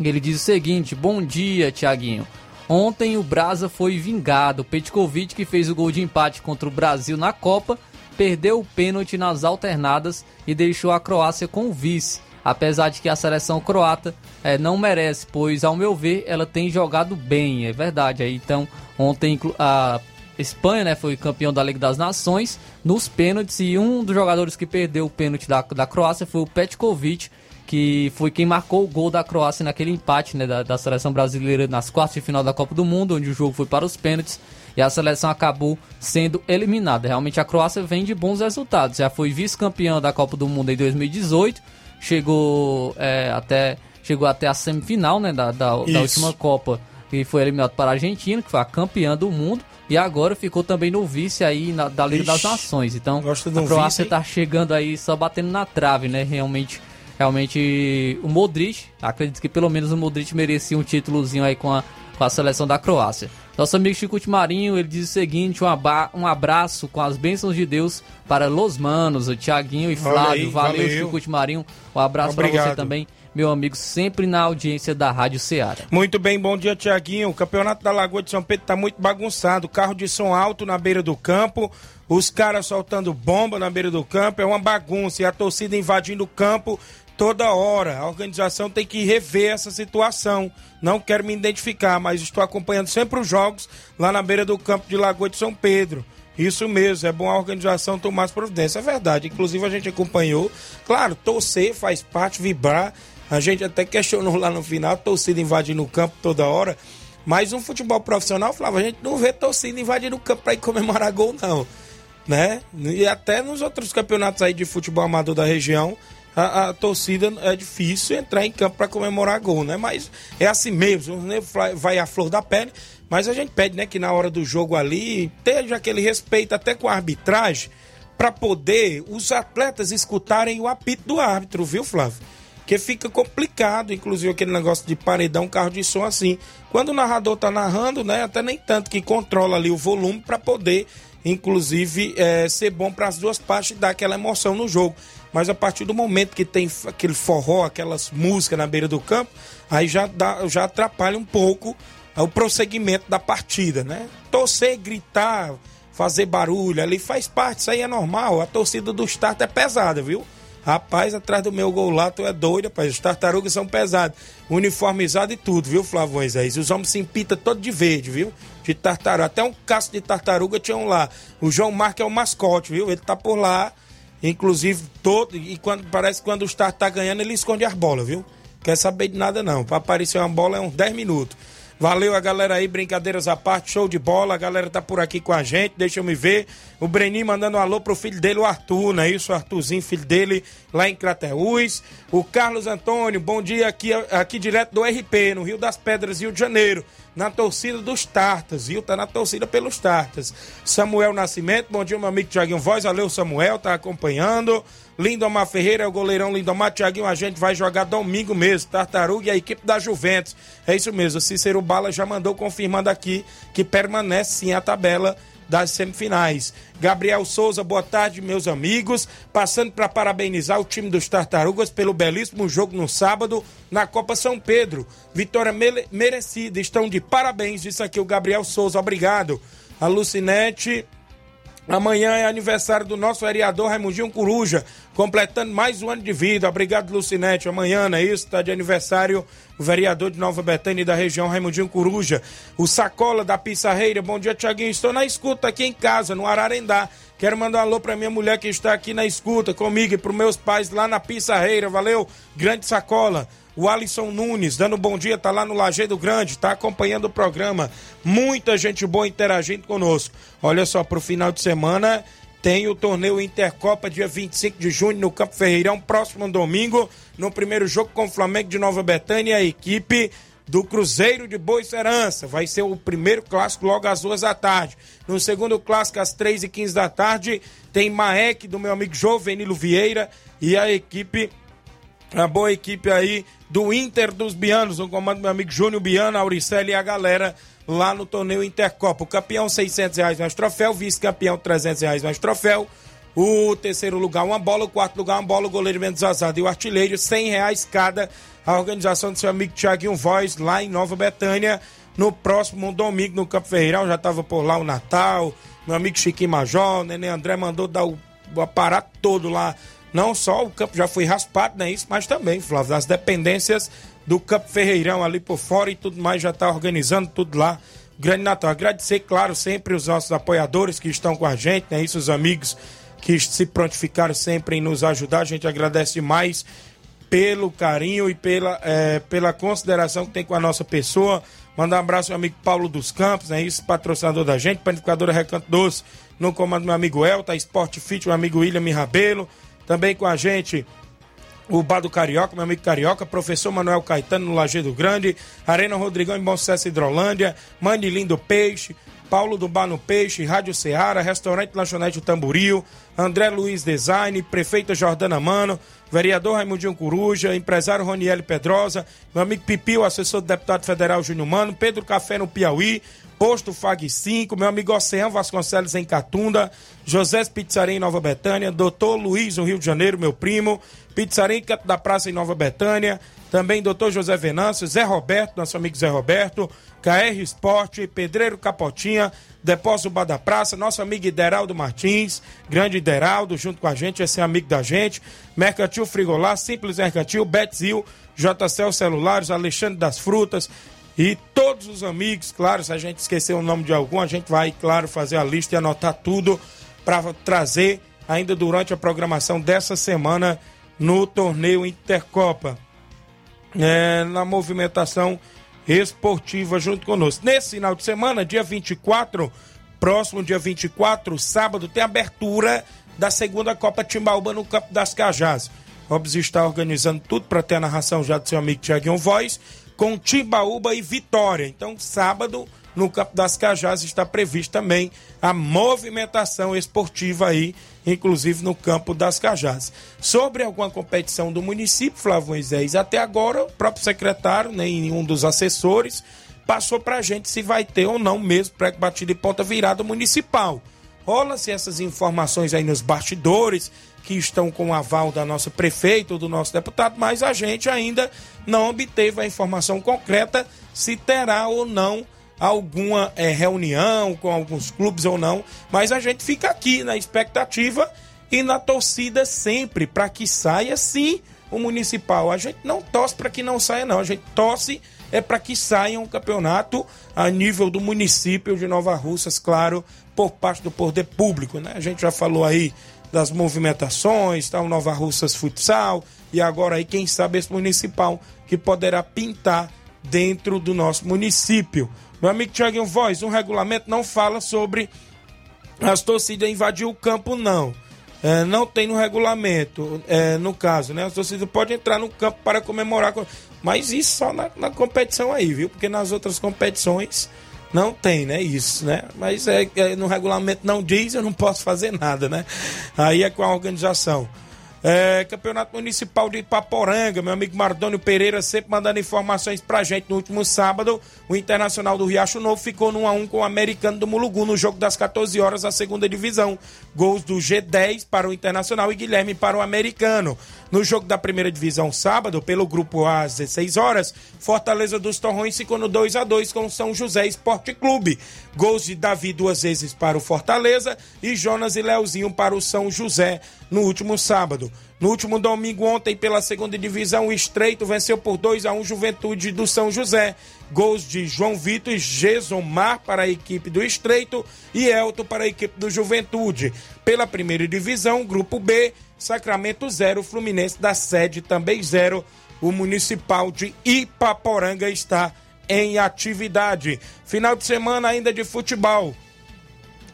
Ele diz o seguinte: Bom dia, Tiaguinho. Ontem o Brasa foi vingado. Petkovic, que fez o gol de empate contra o Brasil na Copa, perdeu o pênalti nas alternadas e deixou a Croácia com o vice. Apesar de que a seleção croata eh, não merece, pois, ao meu ver, ela tem jogado bem, é verdade. Então, ontem a Espanha né, foi campeão da Liga das Nações nos pênaltis e um dos jogadores que perdeu o pênalti da, da Croácia foi o Petkovic, que foi quem marcou o gol da Croácia naquele empate né, da, da seleção brasileira nas quartas de final da Copa do Mundo, onde o jogo foi para os pênaltis e a seleção acabou sendo eliminada. Realmente a Croácia vem de bons resultados, já foi vice-campeã da Copa do Mundo em 2018, chegou é, até chegou até a semifinal né, da, da, da última Copa e foi eliminado para a Argentina, que foi a campeã do mundo. E agora ficou também no vice aí na- da Liga das Ixi, Nações. Então a Croácia vice, hein? tá chegando aí só batendo na trave, né? Realmente, realmente o Modric, acredito que pelo menos o Modric merecia um títulozinho aí com a, com a seleção da Croácia. Nosso amigo Chico Marinho, ele diz o seguinte, um, aba- um abraço com as bênçãos de Deus para Los Manos, o Tiaguinho e Flávio. aí, valeu, valeu. Chico Marinho. Um abraço para você também, meu amigo, sempre na audiência da Rádio Ceará. Muito bem, bom dia, Tiaguinho. O campeonato da Lagoa de São Pedro tá muito bagunçado. Carro de som alto na beira do campo, os caras soltando bomba na beira do campo, é uma bagunça. E a torcida invadindo o campo toda hora. A organização tem que rever essa situação. Não quero me identificar, mas estou acompanhando sempre os jogos lá na beira do campo de Lagoa de São Pedro. Isso mesmo, é bom a organização tomar as providências. É verdade, inclusive a gente acompanhou. Claro, torcer faz parte, vibrar. A gente até questionou lá no final, torcida invadindo o campo toda hora. Mas um futebol profissional, Flávio, a gente não vê torcida invadindo o campo para ir comemorar gol, não. Né? E até nos outros campeonatos aí de futebol amador da região, a, a torcida é difícil entrar em campo para comemorar gol, né? Mas é assim mesmo, né? Vai- a flor da pele. Mas a gente pede, né, que na hora do jogo ali, esteja aquele respeito até com a arbitragem, para poder os atletas escutarem o apito do árbitro, viu, Flávio? Que fica complicado, inclusive aquele negócio de paredão, carro de som assim. Quando o narrador tá narrando, né, até nem tanto que controla ali o volume para poder, inclusive, é, ser bom para as duas partes e dar aquela emoção no jogo. Mas a partir do momento que tem aquele forró, aquelas músicas na beira do campo, aí já, dá, já atrapalha um pouco o prosseguimento da partida, né? Torcer, gritar, fazer barulho ali faz parte, isso aí é normal. A torcida do start é pesada, viu? Rapaz, atrás do meu gol lá, tu é doido, rapaz. Os tartarugas são pesados. Uniformizado e tudo, viu, Flávio Moisés? Os homens se empita todo de verde, viu? De tartaruga. Até um casco de tartaruga tinham lá. O João Marques é o mascote, viu? Ele tá por lá. Inclusive, todo. E quando parece que quando o Start tá ganhando, ele esconde as bolas, viu? Quer saber de nada, não. Pra aparecer uma bola é uns 10 minutos. Valeu a galera aí, brincadeiras à parte, show de bola. A galera tá por aqui com a gente, deixa eu me ver. O Breninho mandando um alô pro filho dele, o Arthur, não é isso? O Arthurzinho, filho dele, lá em Crateús. O Carlos Antônio, bom dia aqui, aqui direto do RP, no Rio das Pedras, Rio de Janeiro. Na torcida dos Tartas, viu? Tá na torcida pelos Tartas. Samuel Nascimento, bom dia, meu amigo Tiaguinho Voz. Valeu, Samuel, tá acompanhando. Lindomar Ferreira é o goleirão Lindomar. Tiaguinho, a gente vai jogar domingo mesmo. Tartaruga e a equipe da Juventus. É isso mesmo. Cícero Bala já mandou confirmando aqui que permanece sim a tabela das semifinais. Gabriel Souza, boa tarde, meus amigos. Passando para parabenizar o time dos Tartarugas pelo belíssimo jogo no sábado na Copa São Pedro. Vitória merecida. Estão de parabéns. Disse aqui o Gabriel Souza. Obrigado. A Lucinete Amanhã é aniversário do nosso vereador Raimundinho Coruja, completando mais um ano de vida. Obrigado, Lucinete. Amanhã, não é isso? Está de aniversário o vereador de Nova Betânia e da região, Raimundinho Coruja. O Sacola da Pissarreira. Bom dia, Tiaguinho. Estou na escuta aqui em casa, no Ararendá. Quero mandar um alô para minha mulher que está aqui na escuta comigo e para meus pais lá na Pissarreira. Valeu, grande Sacola. O Alisson Nunes, dando bom dia, tá lá no Lajeado Grande, tá acompanhando o programa. Muita gente boa interagindo conosco. Olha só, pro final de semana tem o torneio Intercopa, dia 25 de junho, no Campo Ferreirão, próximo domingo, no primeiro jogo com o Flamengo de Nova Betânia, a equipe do Cruzeiro de Boa Serança. Vai ser o primeiro clássico logo às duas da tarde. No segundo clássico, às três e quinze da tarde, tem Maek, do meu amigo Jovenilo Vieira, e a equipe, a boa equipe aí do Inter dos Bianos, no comando do meu amigo Júnior Biano, Auricelli e a galera lá no torneio Intercopa. O campeão, 600 reais mais troféu, vice-campeão, 300 reais mais troféu. O terceiro lugar, uma bola. O quarto lugar, uma bola. O goleiro Mendes Azado e o artilheiro, 100 reais cada. A organização do seu amigo Tiaguinho Voz, lá em Nova Betânia, no próximo domingo, no Campo Ferreirão. Já estava por lá o Natal. Meu amigo Chiquinho Major, Nenê André mandou dar o, o aparato todo lá não só o campo já foi raspado, não é isso, mas também, Flávio, as dependências do Campo Ferreirão ali por fora e tudo mais já está organizando tudo lá. Grande Natal. Agradecer, claro, sempre os nossos apoiadores que estão com a gente, né? Isso, os amigos que se prontificaram sempre em nos ajudar. A gente agradece demais pelo carinho e pela, é, pela consideração que tem com a nossa pessoa. Mandar um abraço ao amigo Paulo dos Campos, né? Isso, patrocinador da gente, panificadora Recanto Doce, no comando do meu amigo Elta, Sport Fit, meu amigo William Rabelo. Também com a gente o Bar do Carioca, meu amigo Carioca, professor Manuel Caetano no Lajeado Grande, Arena Rodrigão em Bom Sucesso Hidrolândia, Mandilim do Peixe, Paulo do Bar no Peixe, Rádio Ceará, Restaurante Lanchonete Tamboril, André Luiz Design, Prefeita Jordana Mano, Vereador Raimundinho Coruja, Empresário Roniel Pedrosa, meu amigo Pipio, assessor do deputado federal Júnior Mano, Pedro Café no Piauí, Posto Fag 5, meu amigo Oceano Vasconcelos em Catunda, José Pizzaria em Nova Betânia, Doutor Luiz no Rio de Janeiro, meu primo, Pizzaria em Canto da Praça em Nova Betânia, também Doutor José Venâncio, Zé Roberto, nosso amigo Zé Roberto, KR Esporte, Pedreiro Capotinha, Depósito Bar da Praça, nosso amigo Ideraldo Martins, grande Ideraldo, junto com a gente, esse é amigo da gente, Mercantil Frigolar, Simples Mercantil, Betzil, JCL Celulares, Alexandre das Frutas, e todos os amigos, claro, se a gente esquecer o nome de algum, a gente vai, claro, fazer a lista e anotar tudo para trazer ainda durante a programação dessa semana no torneio Intercopa. É, na movimentação esportiva junto conosco. Nesse final de semana, dia 24, próximo dia 24, sábado, tem abertura da segunda Copa Timbaúba no Campo das Cajás. Robson está organizando tudo para ter a narração já do seu amigo Tiaguinho Voz com Timbaúba e Vitória. Então, sábado, no Campo das Cajás está prevista também a movimentação esportiva aí, inclusive no Campo das Cajás. Sobre alguma competição do município, Flávio Moisés, até agora o próprio secretário, nem um dos assessores, passou para a gente se vai ter ou não mesmo pré batida e ponta virada municipal. Rola-se essas informações aí nos bastidores, que estão com o aval da nossa prefeita ou do nosso deputado, mas a gente ainda não obteve a informação concreta se terá ou não alguma é, reunião com alguns clubes ou não, mas a gente fica aqui na expectativa e na torcida sempre para que saia sim o municipal. A gente não torce para que não saia, não. A gente torce é para que saia um campeonato a nível do município de Nova Russas, claro, por parte do poder público. Né? A gente já falou aí das movimentações, tá? o Nova Russas Futsal, e agora aí, quem sabe, esse municipal que poderá pintar dentro do nosso município. Meu amigo Tiaguinho Voz, um regulamento não fala sobre as torcidas invadir o campo, não. É, não tem no regulamento, é, no caso, né? As torcidas podem entrar no campo para comemorar, mas isso só na, na competição aí, viu? Porque nas outras competições não tem, né? Isso, né? Mas é, é, no regulamento não diz, eu não posso fazer nada, né? Aí é com a organização. É, Campeonato Municipal de Ipaporanga, meu amigo Mardônio Pereira sempre mandando informações pra gente. No último sábado, o Internacional do Riacho Novo ficou no 1x1 com o Americano do Mulugu no jogo das 14 horas da segunda divisão. Gols do G10 para o Internacional e Guilherme para o Americano. No jogo da primeira divisão sábado, pelo grupo A às 16 horas, Fortaleza dos Torrões ficou no 2 a 2 com São José Esporte Clube. Gols de Davi duas vezes para o Fortaleza e Jonas e Leozinho para o São José no último sábado. No último domingo, ontem, pela segunda divisão, o Estreito venceu por 2 a 1 Juventude do São José. Gols de João Vitor e Gesomar para a equipe do Estreito e Elton para a equipe do Juventude. Pela primeira divisão, grupo B, Sacramento 0, Fluminense da sede também 0. O Municipal de Ipaporanga está em atividade. Final de semana ainda de futebol.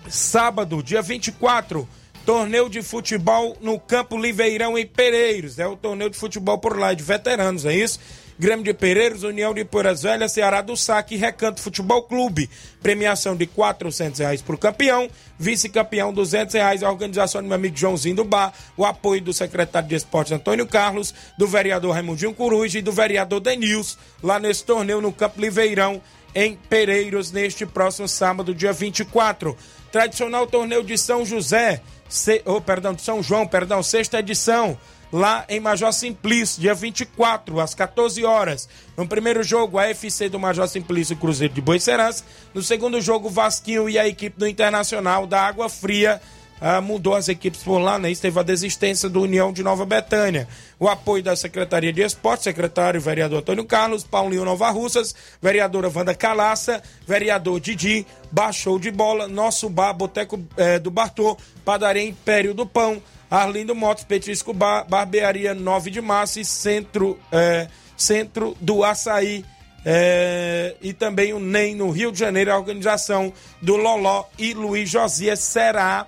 Sábado, dia 24, torneio de futebol no Campo Liveirão em Pereiros. É o torneio de futebol por lá de veteranos, é isso? Grêmio de Pereiros, União de Poeiras Velhas, Ceará do Saque e Recanto Futebol Clube. Premiação de quatrocentos reais por campeão, vice-campeão duzentos reais. A organização do meu amigo Joãozinho do Bar, o apoio do secretário de Esportes Antônio Carlos, do vereador Raimundinho Coruja e do vereador Denils, lá nesse torneio no Campo Liveirão, em Pereiros, neste próximo sábado, dia 24. Tradicional torneio de São José, se, oh, perdão, de São João, perdão, sexta edição lá em Major Simplício, dia 24, às 14 horas. No primeiro jogo, a FC do Major Simplício Cruzeiro de Boicerança. No segundo jogo, Vasquinho e a equipe do Internacional da Água Fria. Ah, mudou as equipes por lá, né? Isso teve a desistência do União de Nova Betânia. O apoio da Secretaria de Esporte, secretário vereador Antônio Carlos, Paulinho Nova Russas, vereadora Wanda Calaça, vereador Didi, Baixou de Bola, Nosso Bar, Boteco eh, do Bartô, Padaria Império do Pão, Arlindo Motos, Petisco Bar, Barbearia 9 de Março e Centro, é, Centro do Açaí. É, e também o NEM no Rio de Janeiro, a organização do Loló e Luiz Josias será,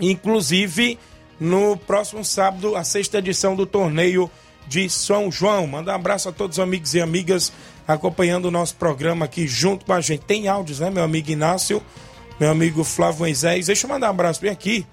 inclusive, no próximo sábado, a sexta edição do torneio de São João. Manda um abraço a todos os amigos e amigas acompanhando o nosso programa aqui junto com a gente. Tem áudios, né, meu amigo Inácio, meu amigo Flávio Moisés. Deixa eu mandar um abraço bem aqui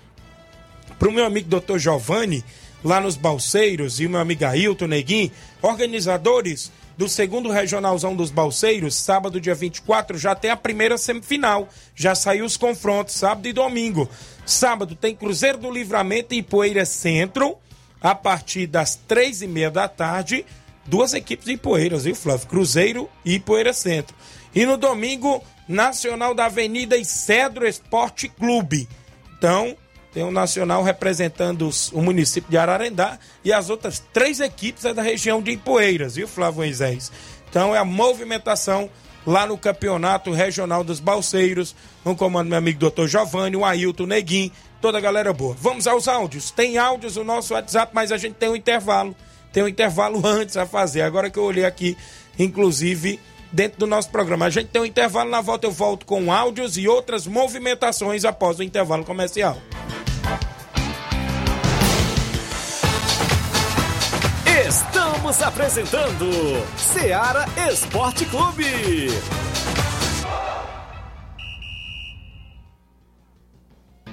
para o meu amigo Dr. Giovanni, lá nos Balseiros, e o meu amigo Ailton Neguim, organizadores do segundo regionalzão dos Balseiros, sábado, dia 24, já tem a primeira semifinal. Já saiu os confrontos, sábado e domingo. Sábado tem Cruzeiro do Livramento e Poeira Centro, a partir das três e meia da tarde. Duas equipes de Poeiras, viu, Flávio? Cruzeiro e Poeira Centro. E no domingo, Nacional da Avenida e Cedro Esporte Clube. Então, tem um nacional representando o município de Ararendá e as outras três equipes é da região de Ipueiras, viu, Flávio Moisés? Então é a movimentação lá no Campeonato Regional dos Balseiros, no comando do meu amigo Dr. Giovanni, o Ailton Neguim, toda a galera boa. Vamos aos áudios. Tem áudios no nosso WhatsApp, mas a gente tem um intervalo. Tem um intervalo <laughs> antes a fazer. Agora que eu olhei aqui, inclusive dentro do nosso programa. A gente tem um intervalo, na volta eu volto com áudios e outras movimentações após o intervalo comercial. Estamos apresentando Seara Esporte Clube.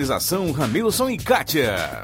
Organização Ramilson e Kátia.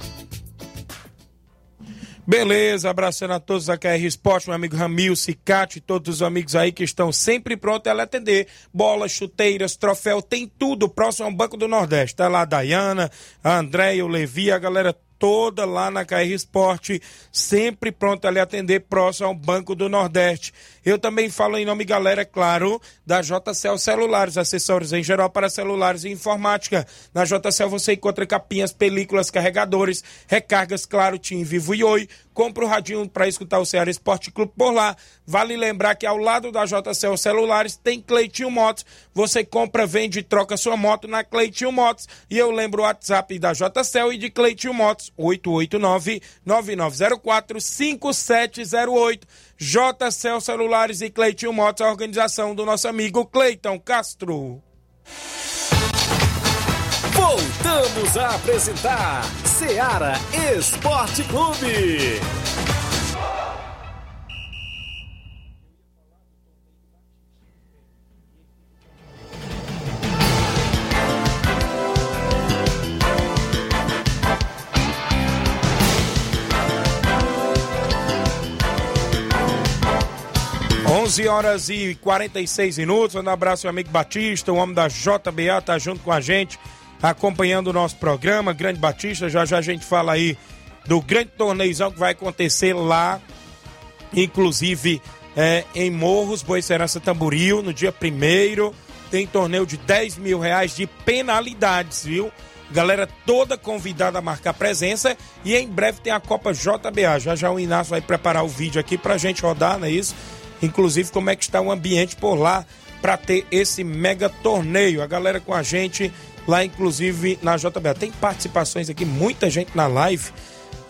Beleza, abraçando a todos da KR Esporte, meu amigo Ramilson, Cátia e todos os amigos aí que estão sempre prontos a atender. Bolas, chuteiras, troféu, tem tudo próximo ao Banco do Nordeste. Tá lá a Dayana, a Andréia, o Levi, a galera toda lá na KR Esporte, sempre pronto a lhe atender, próximo ao Banco do Nordeste. Eu também falo em nome, galera, é claro, da JCL Celulares, acessórios em geral para celulares e informática. Na JCL você encontra capinhas, películas, carregadores, recargas, claro, Tim Vivo e Oi. Compra o radinho para escutar o Ceará Esporte Clube por lá. Vale lembrar que ao lado da JCL Celulares tem Cleitinho Motos. Você compra, vende e troca sua moto na Cleitinho Motos. E eu lembro o WhatsApp da JCL e de Cleitinho Motos, 889-9904-5708. JCL Celulares e Cleitinho Motos, a organização do nosso amigo Cleiton Castro. Voltamos a apresentar Seara Esporte Clube. 11 horas e 46 minutos. Um abraço, meu amigo Batista, o homem da JBA, tá junto com a gente, acompanhando o nosso programa. Grande Batista, já já a gente fala aí do grande torneizão que vai acontecer lá, inclusive é, em Morros, Boa Serança Tamboril, no dia primeiro. Tem torneio de 10 mil reais de penalidades, viu? Galera toda convidada a marcar presença e em breve tem a Copa JBA. Já já o Inácio vai preparar o vídeo aqui pra gente rodar, não é isso? inclusive como é que está o ambiente por lá para ter esse mega torneio. A galera com a gente lá, inclusive na JBA. Tem participações aqui, muita gente na live.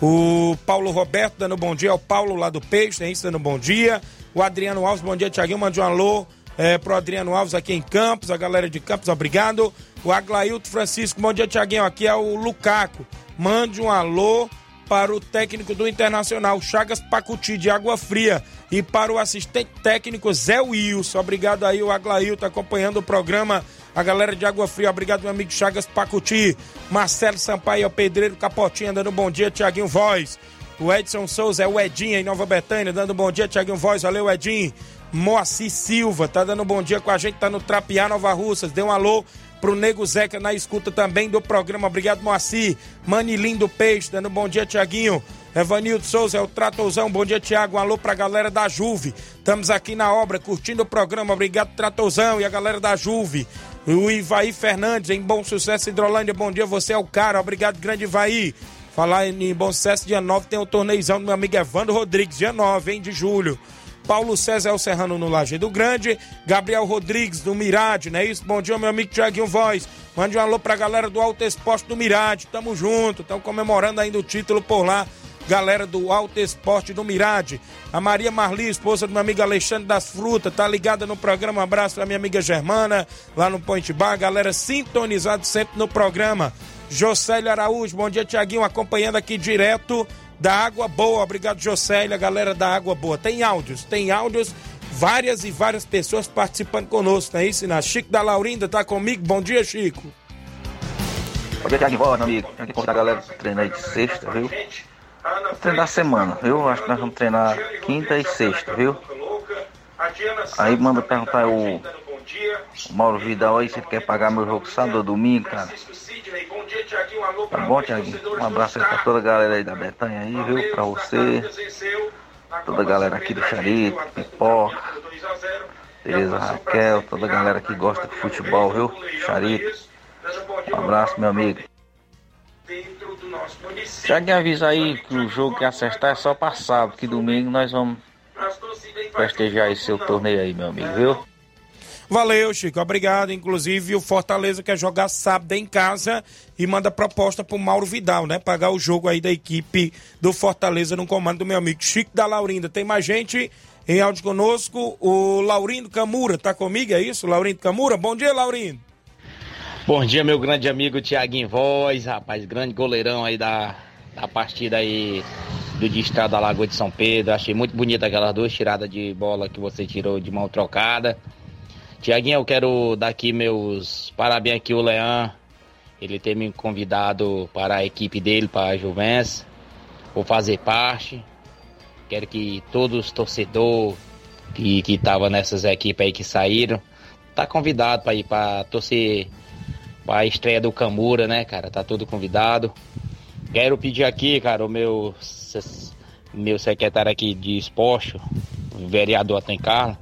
O Paulo Roberto dando bom dia, o Paulo lá do Peixe, tem isso dando bom dia. O Adriano Alves, bom dia, Tiaguinho, mande um alô é, pro Adriano Alves aqui em Campos, a galera de Campos, obrigado. O Aglailton Francisco, bom dia, Tiaguinho, aqui é o Lucaco. Mande um alô para o técnico do Internacional, Chagas Pacuti, de Água Fria, e para o assistente técnico Zé Wilson. Obrigado aí, o Aglailton, acompanhando o programa. A galera de Água Fria, obrigado, meu amigo Chagas Pacuti. Marcelo Sampaio, Pedreiro Capotinha, dando bom dia, Tiaguinho Voz. O Edson Souza é o Edinho, em Nova Betânia, dando bom dia, Tiaguinho Voz. Valeu, Edinho. Moacir Silva, tá dando bom dia com a gente, tá no Trapiá, Nova Russas. Dê um alô pro Nego Zeca na escuta também do programa. Obrigado, Moacir. Manilim do Peixe, dando bom dia, Tiaguinho. Evanildo Souza é o Tratorzão. Bom dia, Tiago. Um alô pra galera da Juve. Estamos aqui na obra, curtindo o programa. Obrigado, Tratorzão e a galera da Juve. O Ivaí Fernandes, em Bom Sucesso, Hidrolândia. Bom dia, você é o cara. Obrigado, grande Ivaí. Falar em Bom Sucesso, dia 9 tem o torneizão do meu amigo Evandro Rodrigues, dia 9, hein, de julho. Paulo César El Serrano no Lajeado Grande, Gabriel Rodrigues do Mirade, não é isso? Bom dia, meu amigo Tiaguinho Voz. Mande um alô pra galera do Alto Esporte do Mirade, tamo junto, estão comemorando ainda o título por lá. Galera do Alto Esporte do Mirade. A Maria Marli, esposa do meu amigo Alexandre das Frutas, tá ligada no programa. Um abraço pra minha amiga Germana, lá no Point Bar. Galera sintonizada sempre no programa. Josélio Araújo, bom dia, Tiaguinho, acompanhando aqui direto da Água Boa. Obrigado, Jocélia, galera da Água Boa. Tem áudios, tem áudios, várias e várias pessoas participando conosco, não é isso, Inácio? Chico da Laurinda tá comigo. Bom dia, Chico. Bom dia, Thiago, meu amigo. Tem que convidar a galera para treinar aí de sexta, viu? Treinar semana, viu? Acho que nós vamos treinar quinta e sexta, viu? Aí manda perguntar o, o Mauro Vidal aí se ele quer pagar meu jogo sábado ou domingo, cara. Tá bom, Tiaguinho? Um abraço aí pra toda a galera aí da Betanha aí, viu? Pra você, toda a galera aqui do Charito, Pipoca, Tereza Raquel, toda a galera que gosta de futebol, viu? Charito. Um abraço, meu amigo. Tiaguinho avisa aí que o jogo que acertar é só passar, porque domingo nós vamos festejar esse seu torneio aí, meu amigo, viu? Valeu, Chico. Obrigado. Inclusive, o Fortaleza quer jogar sábado em casa e manda proposta pro Mauro Vidal, né? Pagar o jogo aí da equipe do Fortaleza no comando do meu amigo Chico da Laurinda. Tem mais gente em áudio conosco. O Laurindo Camura tá comigo, é isso? Laurindo Camura? Bom dia, Laurindo. Bom dia, meu grande amigo Tiaguinho Voz, rapaz, grande goleirão aí da, da partida aí do Distrito da Lagoa de São Pedro. Achei muito bonita aquelas duas tiradas de bola que você tirou de mão trocada. Tiaguinho, eu quero dar aqui meus parabéns aqui o Leão. Ele ter me convidado para a equipe dele, para a Juventus. Vou fazer parte. Quero que todos os torcedores que estavam nessas equipes aí que saíram, tá convidado para ir para torcer a estreia do Camura, né, cara? Tá tudo convidado. Quero pedir aqui, cara, o meu meu secretário aqui de esporte, o vereador Atencar,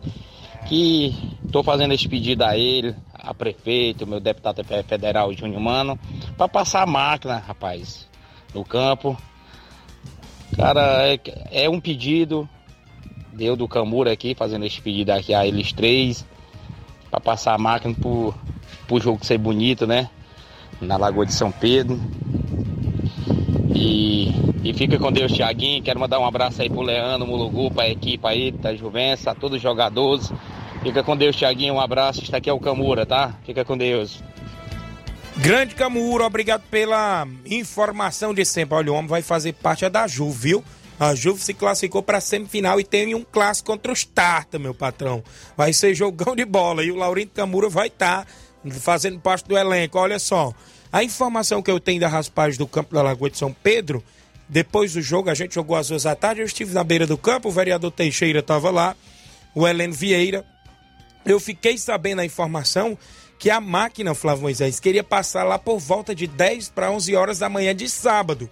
que tô fazendo esse pedido a ele, a prefeito, meu deputado federal Júnior Mano, para passar a máquina, rapaz, no campo. Cara, é, é um pedido, deu do Camura aqui, fazendo esse pedido aqui a eles três, para passar a máquina pro, pro jogo ser bonito, né? Na Lagoa de São Pedro. E, e fica com Deus, Thiaguinho. Quero mandar um abraço aí pro Leandro, Mulugu, pra equipe aí da Juvença, a todos os jogadores. Fica com Deus, Thiaguinho. Um abraço. Está aqui é o Camura, tá? Fica com Deus. Grande Camura, obrigado pela informação de sempre. Olha, o homem vai fazer parte da Ju, viu? A Juve se classificou para semifinal e tem um clássico contra os Tarta, meu patrão. Vai ser jogão de bola e o Laurindo Camura vai estar tá fazendo parte do elenco. Olha só, a informação que eu tenho da raspagem do campo da Lagoa de São Pedro, depois do jogo, a gente jogou às duas da tarde, eu estive na beira do campo, o vereador Teixeira estava lá, o Heleno Vieira. Eu fiquei sabendo a informação que a máquina, Flávio Moisés, queria passar lá por volta de 10 para 11 horas da manhã de sábado.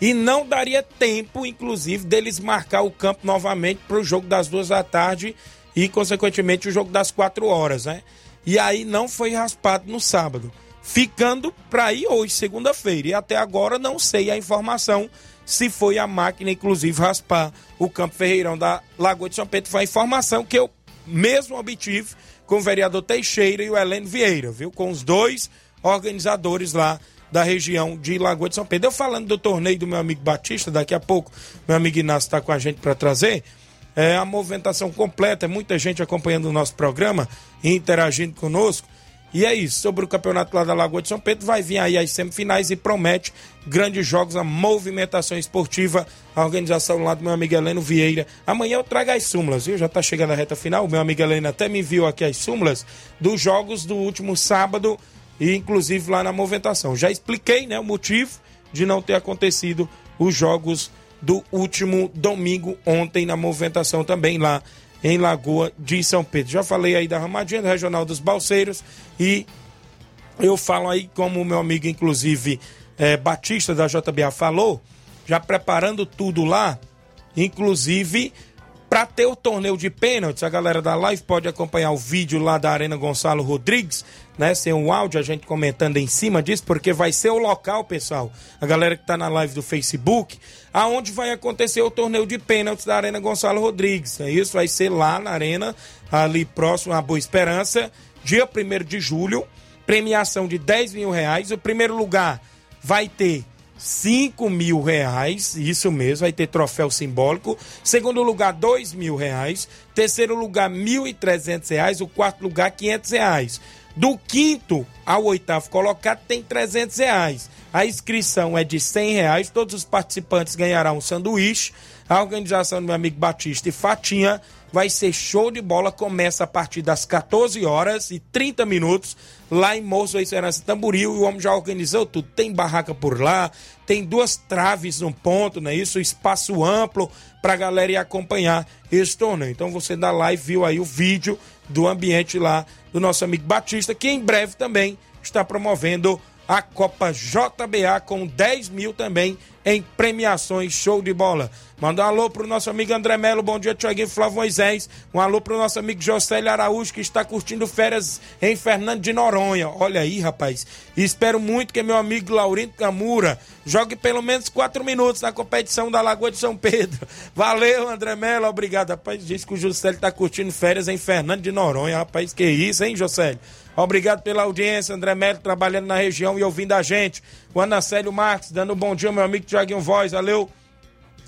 E não daria tempo, inclusive, deles marcar o campo novamente para o jogo das duas da tarde e, consequentemente, o jogo das quatro horas, né? E aí não foi raspado no sábado ficando para ir hoje, segunda-feira. E até agora não sei a informação se foi a máquina, inclusive, raspar o Campo Ferreirão da Lagoa de São Pedro. Foi a informação que eu mesmo obtive com o vereador Teixeira e o Heleno Vieira, viu? Com os dois organizadores lá da região de Lagoa de São Pedro. Eu falando do torneio do meu amigo Batista, daqui a pouco meu amigo Inácio está com a gente para trazer. É a movimentação completa, muita gente acompanhando o nosso programa e interagindo conosco. E é isso, sobre o campeonato lá da Lagoa de São Pedro, vai vir aí as semifinais e promete grandes jogos, a movimentação esportiva, a organização lá do meu amigo Heleno Vieira. Amanhã eu trago as súmulas, viu? Já tá chegando a reta final, o meu amigo Heleno até me enviou aqui as súmulas dos jogos do último sábado e inclusive lá na movimentação. Já expliquei, né, o motivo de não ter acontecido os jogos do último domingo ontem na movimentação também lá em Lagoa de São Pedro. Já falei aí da Ramadinha, do Regional dos Balseiros, e eu falo aí, como o meu amigo, inclusive, é, Batista da JBA falou, já preparando tudo lá, inclusive para ter o torneio de pênaltis, a galera da live pode acompanhar o vídeo lá da Arena Gonçalo Rodrigues, né? Sem um áudio, a gente comentando em cima disso, porque vai ser o local, pessoal. A galera que tá na live do Facebook, aonde vai acontecer o torneio de pênaltis da Arena Gonçalo Rodrigues. É isso, vai ser lá na Arena, ali próximo à Boa Esperança, dia 1 de julho. Premiação de 10 mil reais. O primeiro lugar vai ter 5 mil reais, isso mesmo, vai ter troféu simbólico. Segundo lugar, 2 mil reais. Terceiro lugar, 1.300 reais. O quarto lugar, 500 reais. Do quinto ao oitavo colocado tem 300 reais. A inscrição é de 100 reais. Todos os participantes ganharão um sanduíche. A organização do meu amigo Batista e Fatinha vai ser show de bola. Começa a partir das 14 horas e 30 minutos lá em Moço Esperança Tamboril. E o homem já organizou tudo. Tem barraca por lá, tem duas traves no ponto, não é isso? Espaço amplo para a galera ir acompanhar esse torneio. Então você da live viu aí o vídeo do ambiente lá do nosso amigo Batista, que em breve também está promovendo a Copa JBA com 10 mil também em premiações. Show de bola. Manda um alô pro nosso amigo André Melo, bom dia, Tiaguinho Flávio Moisés. Um alô pro nosso amigo Josélio Araújo, que está curtindo férias em Fernando de Noronha. Olha aí, rapaz. Espero muito que meu amigo Laurindo Camura jogue pelo menos quatro minutos na competição da Lagoa de São Pedro. Valeu, André Melo, obrigado. Rapaz, diz que o Josélio está curtindo férias em Fernando de Noronha. Rapaz, que isso, hein, Josélio? Obrigado pela audiência, André Melo, trabalhando na região e ouvindo a gente. O Anacélio Marques, dando um bom dia, meu amigo Tiaguinho Voz, valeu.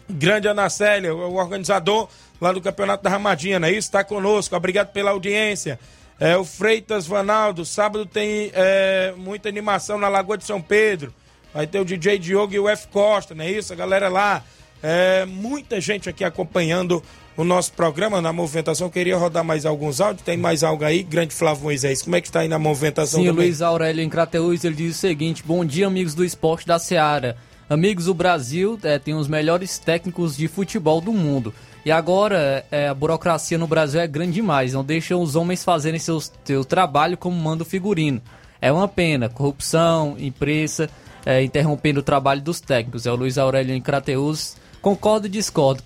Grande Anacélia, o organizador lá do Campeonato da Ramadinha, não é isso? Está conosco, obrigado pela audiência. É, o Freitas Vanaldo, sábado tem é, muita animação na Lagoa de São Pedro. Vai ter o DJ Diogo e o F Costa, não é isso? A galera lá. É, muita gente aqui acompanhando o nosso programa na movimentação. Queria rodar mais alguns áudios. Tem mais algo aí? Grande Flávio Moisés, como é que está aí na movimentação? Sim, também? Luiz Aurélio em Crateus, ele diz o seguinte: Bom dia, amigos do esporte da Seara. Amigos, o Brasil é, tem os melhores técnicos de futebol do mundo. E agora é, a burocracia no Brasil é grande demais, não deixam os homens fazerem seus, seu trabalho como manda o figurino. É uma pena, corrupção, imprensa, é, interrompendo o trabalho dos técnicos. É o Luiz Aurélio em Crateus. Concordo e discordo.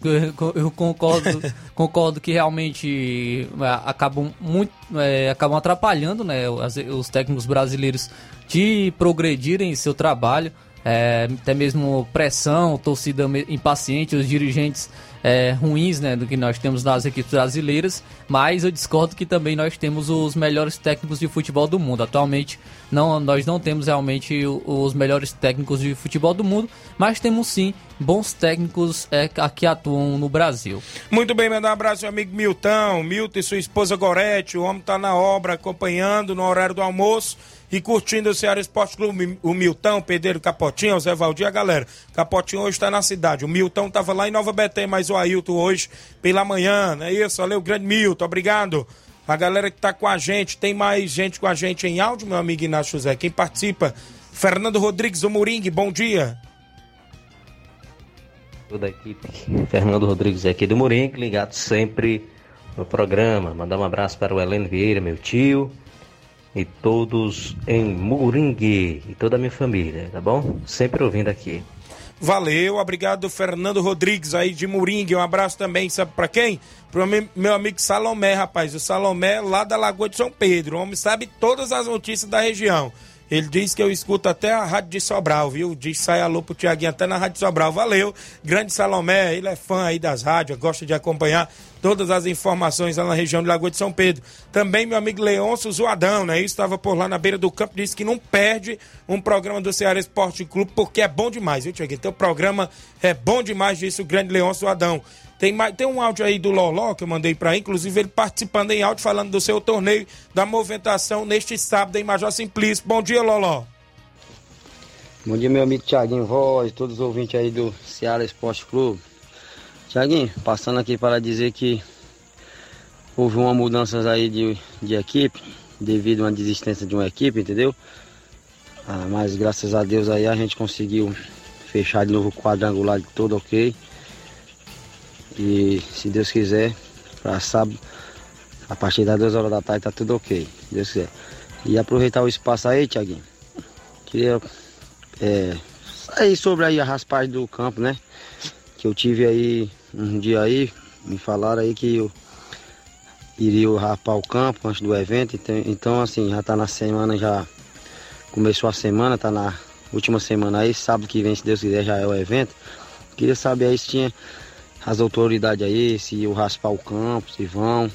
Eu concordo, <laughs> concordo que realmente é, acabam muito, é, acabam atrapalhando, né, os, os técnicos brasileiros de progredirem em seu trabalho é, até mesmo pressão, torcida impaciente, os dirigentes é, ruins né, do que nós temos nas equipes brasileiras, mas eu discordo que também nós temos os melhores técnicos de futebol do mundo. Atualmente não, nós não temos realmente os melhores técnicos de futebol do mundo, mas temos sim bons técnicos é, que atuam no Brasil. Muito bem, mandar um abraço ao amigo Milton, Milton e sua esposa Gorete, o homem está na obra acompanhando no horário do almoço e curtindo o Ceará Esporte Clube, o Milton, Pedro Capotinho, o Zé Valdir, a galera. Capotinho hoje está na cidade. O Milton estava lá em Nova Betém, mas o Ailton hoje pela manhã, é isso? Valeu, grande Milton, obrigado. A galera que está com a gente, tem mais gente com a gente em áudio, meu amigo Inácio José. Quem participa? Fernando Rodrigues do Moringue, bom dia. Toda a equipe, Fernando Rodrigues aqui do Moringue, ligado sempre no programa. Mandar um abraço para o Heleno Vieira, meu tio, e todos em Moringue e toda a minha família, tá bom? Sempre ouvindo aqui. Valeu, obrigado Fernando Rodrigues aí de Moringue. Um abraço também, sabe para quem? Pro meu amigo Salomé, rapaz. O Salomé lá da Lagoa de São Pedro. O homem sabe todas as notícias da região. Ele diz que eu escuto até a Rádio de Sobral, viu? Diz sai alô pro Tiaguinho até na Rádio de Sobral. Valeu. Grande Salomé, ele é fã aí das rádios, gosta de acompanhar todas as informações lá na região de Lagoa de São Pedro. Também meu amigo Leôncio Zoadão, né? Estava por lá na beira do campo, disse que não perde um programa do Ceará Esporte Clube, porque é bom demais, viu, Tiaguinho? Teu programa é bom demais, disse o grande Leôncio Zoadão. Tem, mais, tem um áudio aí do Loló que eu mandei para inclusive ele participando em áudio falando do seu torneio da movimentação neste sábado em Major Simplício. Bom dia, Loló. Bom dia, meu amigo Tiaguinho Voz, todos os ouvintes aí do Ceará Esporte Clube. Tiaguinho, passando aqui para dizer que houve uma mudança aí de, de equipe, devido a uma desistência de uma equipe, entendeu? Ah, mas graças a Deus aí a gente conseguiu fechar de novo o quadrangular de todo ok. E se Deus quiser, para sábado, a partir das 2 horas da tarde tá tudo ok. Se Deus quiser. E aproveitar o espaço aí, Tiaguinho. Queria é, sair sobre aí a raspagem do campo, né? Que eu tive aí um dia aí, me falaram aí que eu iria rapar o campo antes do evento. Então, então assim, já tá na semana, já começou a semana, tá na última semana aí, sábado que vem, se Deus quiser, já é o evento. Queria saber aí se tinha as autoridades aí, se o raspar o campo, se vão,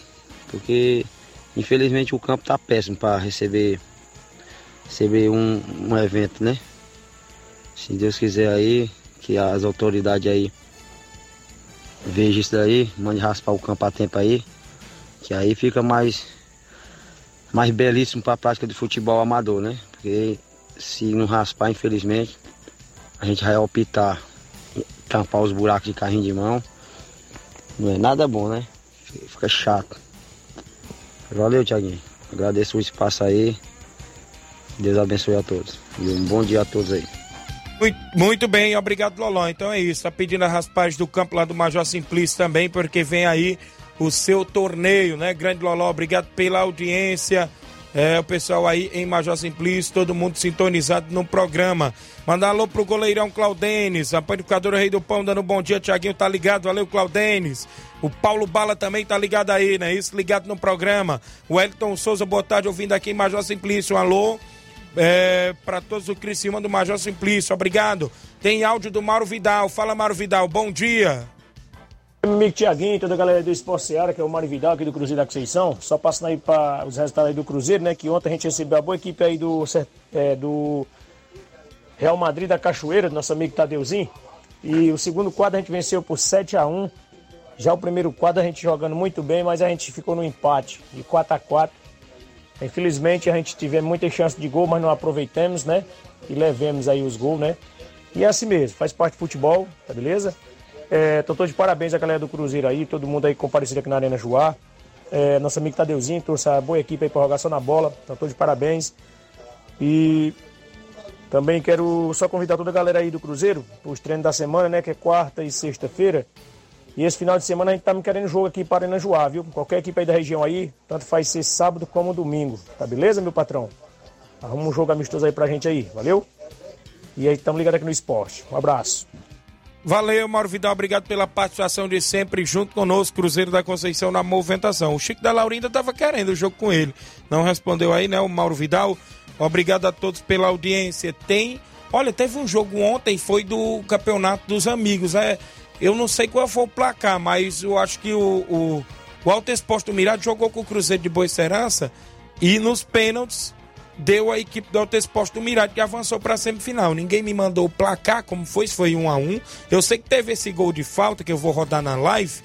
porque infelizmente o campo tá péssimo para receber receber um, um evento, né? Se Deus quiser aí, que as autoridades aí vejam isso daí, mande raspar o campo a tempo aí, que aí fica mais mais belíssimo para a prática de futebol amador, né? Porque se não raspar, infelizmente, a gente vai optar tampar os buracos de carrinho de mão não é nada bom, né? Fica chato. Valeu, Tiaguinho. Agradeço o espaço aí. Deus abençoe a todos. E um bom dia a todos aí. Muito, bem, obrigado, Loló. Então é isso. Tá pedindo a raspagem do campo lá do Major Simplício também, porque vem aí o seu torneio, né? Grande Loló, obrigado pela audiência. É, o pessoal aí em Major Simplício, todo mundo sintonizado no programa. Mandar alô pro goleirão Claudenes, a panificadora Rei do Pão dando um bom dia, Tiaguinho tá ligado, valeu Claudenes. O Paulo Bala também tá ligado aí, né? Isso, ligado no programa. O Elton Souza, boa tarde, ouvindo aqui em Major Simplício, alô. É, para todos o Criciúma do Major Simplício, obrigado. Tem áudio do Mauro Vidal, fala Mauro Vidal, bom dia. Meu amigo Tiaguinho, toda a galera do Esporte Seara, que é o Mário Vidal aqui do Cruzeiro da Conceição. Só passando aí para os resultados aí do Cruzeiro, né? Que ontem a gente recebeu a boa equipe aí do, é, do Real Madrid da Cachoeira, do nosso amigo Tadeuzinho. E o segundo quadro a gente venceu por 7 a 1 Já o primeiro quadro a gente jogando muito bem, mas a gente ficou no empate de 4 a 4 Infelizmente a gente teve muita chance de gol, mas não aproveitamos, né? E levemos aí os gols, né? E é assim mesmo, faz parte do futebol, tá beleza? É, tô todo de parabéns a galera do Cruzeiro aí, todo mundo aí comparecido aqui na Arena Joá. É, nosso amigo Tadeuzinho, trouxe a boa equipe aí pra rogação na bola. Então tô de parabéns. E também quero só convidar toda a galera aí do Cruzeiro para os treinos da semana, né? Que é quarta e sexta-feira. E esse final de semana a gente tá me querendo jogo aqui para Joá, viu? Qualquer equipe aí da região aí, tanto faz ser sábado como domingo. Tá beleza, meu patrão? Arruma um jogo amistoso aí pra gente aí, valeu? E aí, estamos ligados aqui no esporte. Um abraço. Valeu, Mauro Vidal, obrigado pela participação de sempre junto conosco, Cruzeiro da Conceição na movimentação. O Chico da Laurinda estava querendo o jogo com ele, não respondeu aí, né, o Mauro Vidal. Obrigado a todos pela audiência. Tem, olha, teve um jogo ontem, foi do Campeonato dos Amigos, é, eu não sei qual foi o placar, mas eu acho que o, o, o Alto Exposto do Mirade jogou com o Cruzeiro de Boa Serança e nos pênaltis deu a equipe do Alto Esporte do Mirade que avançou para a semifinal. Ninguém me mandou o placar, como foi, se foi um a um. Eu sei que teve esse gol de falta que eu vou rodar na live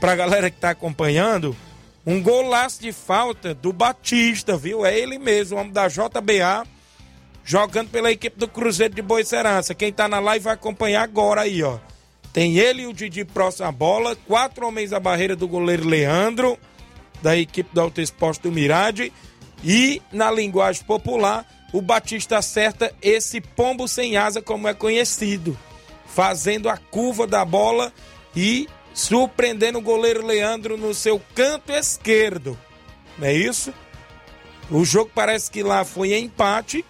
para a galera que está acompanhando. Um golaço de falta do Batista, viu? É ele mesmo, o homem da JBA, jogando pela equipe do Cruzeiro de Boa Serança. Quem está na live vai acompanhar agora aí, ó. Tem ele e o Didi próximo à bola, quatro homens à barreira do goleiro Leandro, da equipe do Alto Esporte do Mirade. E, na linguagem popular, o Batista acerta esse pombo sem asa, como é conhecido, fazendo a curva da bola e surpreendendo o goleiro Leandro no seu canto esquerdo. Não é isso? O jogo parece que lá foi em empate,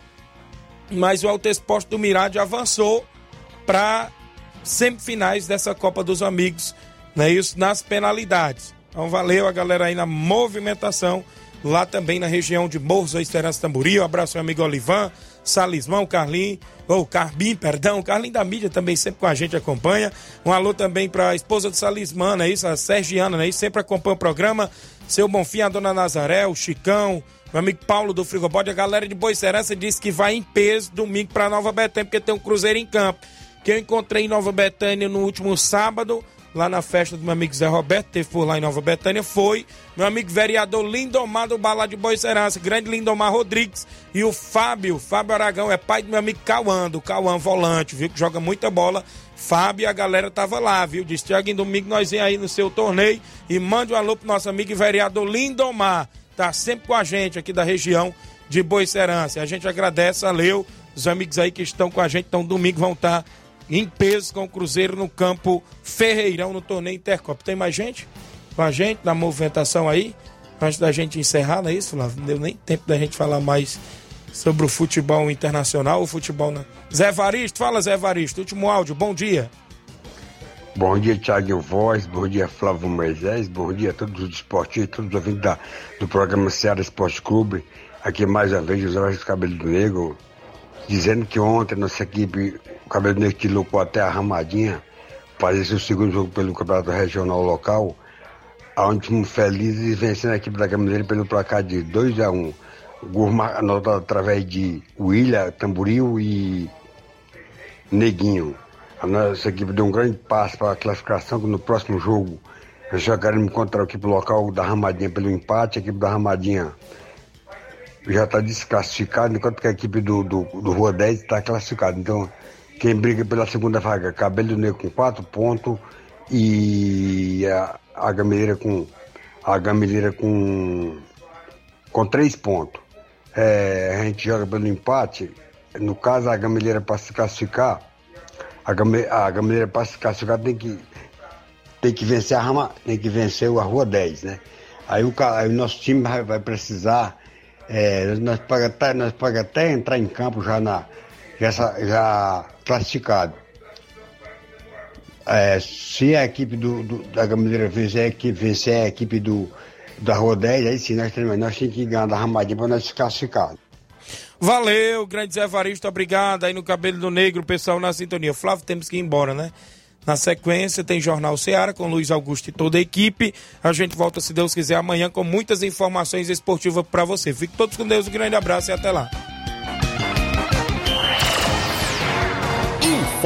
mas o Alto Esporte do Mirade avançou para semifinais dessa Copa dos Amigos, não é isso? Nas penalidades. Então valeu a galera aí na movimentação lá também na região de Morros Esperança Tamburi. Um abraço, meu amigo Olivan, Salismão, Carlinho, ou Carbim, perdão, Carlinho da mídia também sempre com a gente acompanha. Um alô também para a esposa do Salismão, é isso? A Sergiana, né? Sempre acompanha o programa. Seu Bonfim, a dona Nazaré, o Chicão, meu amigo Paulo do Frigobode, a galera de Boicerança disse que vai em peso domingo para Nova Betânia, porque tem um cruzeiro em campo. Que eu encontrei em Nova Betânia no último sábado lá na festa do meu amigo Zé Roberto, teve por lá em Nova Betânia, foi meu amigo vereador Lindomar do Balá de Boicerança, grande Lindomar Rodrigues, e o Fábio, Fábio Aragão, é pai do meu amigo Cauã, do Cauã Volante, viu, que joga muita bola. Fábio e a galera tava lá, viu? Disse, Tiago, em domingo nós vem aí no seu torneio e mande um alô pro nosso amigo vereador Lindomar, tá sempre com a gente aqui da região de Boicerança. A gente agradece, valeu, os amigos aí que estão com a gente, então domingo vão estar tá em peso com o Cruzeiro no campo Ferreirão no torneio Intercopa. Tem mais gente com a gente na movimentação aí? Antes da gente encerrar, não é isso, Flávio? Não deu nem tempo da gente falar mais sobre o futebol internacional, o futebol na. Zé Varisto, fala Zé Varisto, último áudio, bom dia. Bom dia, Thiago Voz, bom dia, Flávio Moisés, bom dia a todos os esportistas, todos os ouvintes da, do programa Ceará Esporte Clube. Aqui mais uma vez, José Vasco Cabelo do Negro, dizendo que ontem nossa equipe, o Cabelo Negro colocou até a Ramadinha, fazer seu segundo jogo pelo Campeonato Regional Local, onde fomos felizes vencendo a equipe da Camiseira pelo placar de 2 a 1 um. Gol anotado através de William, Tamboril e Neguinho. A nossa equipe deu um grande passo para a classificação, que no próximo jogo nós jogaremos contra a equipe local da Ramadinha pelo empate, a equipe da Ramadinha já está desclassificado, enquanto que a equipe do, do, do Rua 10 está classificada. Então, quem briga pela segunda vaga, Cabelo Negro com quatro pontos e a, a Gameleira com a Gameleira com com três pontos. É, a gente joga pelo empate. No caso, a Gameleira para se classificar, a, game, a Gameleira para se classificar tem que tem que vencer a Rama, tem que vencer a Rua 10, né? Aí o, aí o nosso time vai, vai precisar É, nós podemos até, nós pode até entrar em campo já, na, já, já classificado. É, se a equipe do, do- da Gamineira vencer, vencer a equipe do, da Rua 10, aí sim nós temos, nós temos que ganhar da Ramadinha para nós se classificar. Valeu, grande Zé Varisto, obrigado. Aí no Cabelo do Negro, pessoal na sintonia. Flávio, temos que ir embora, né? Na sequência, tem Jornal Seara com Luiz Augusto e toda a equipe. A gente volta, se Deus quiser, amanhã com muitas informações esportivas para você. Fique todos com Deus, um grande abraço e até lá.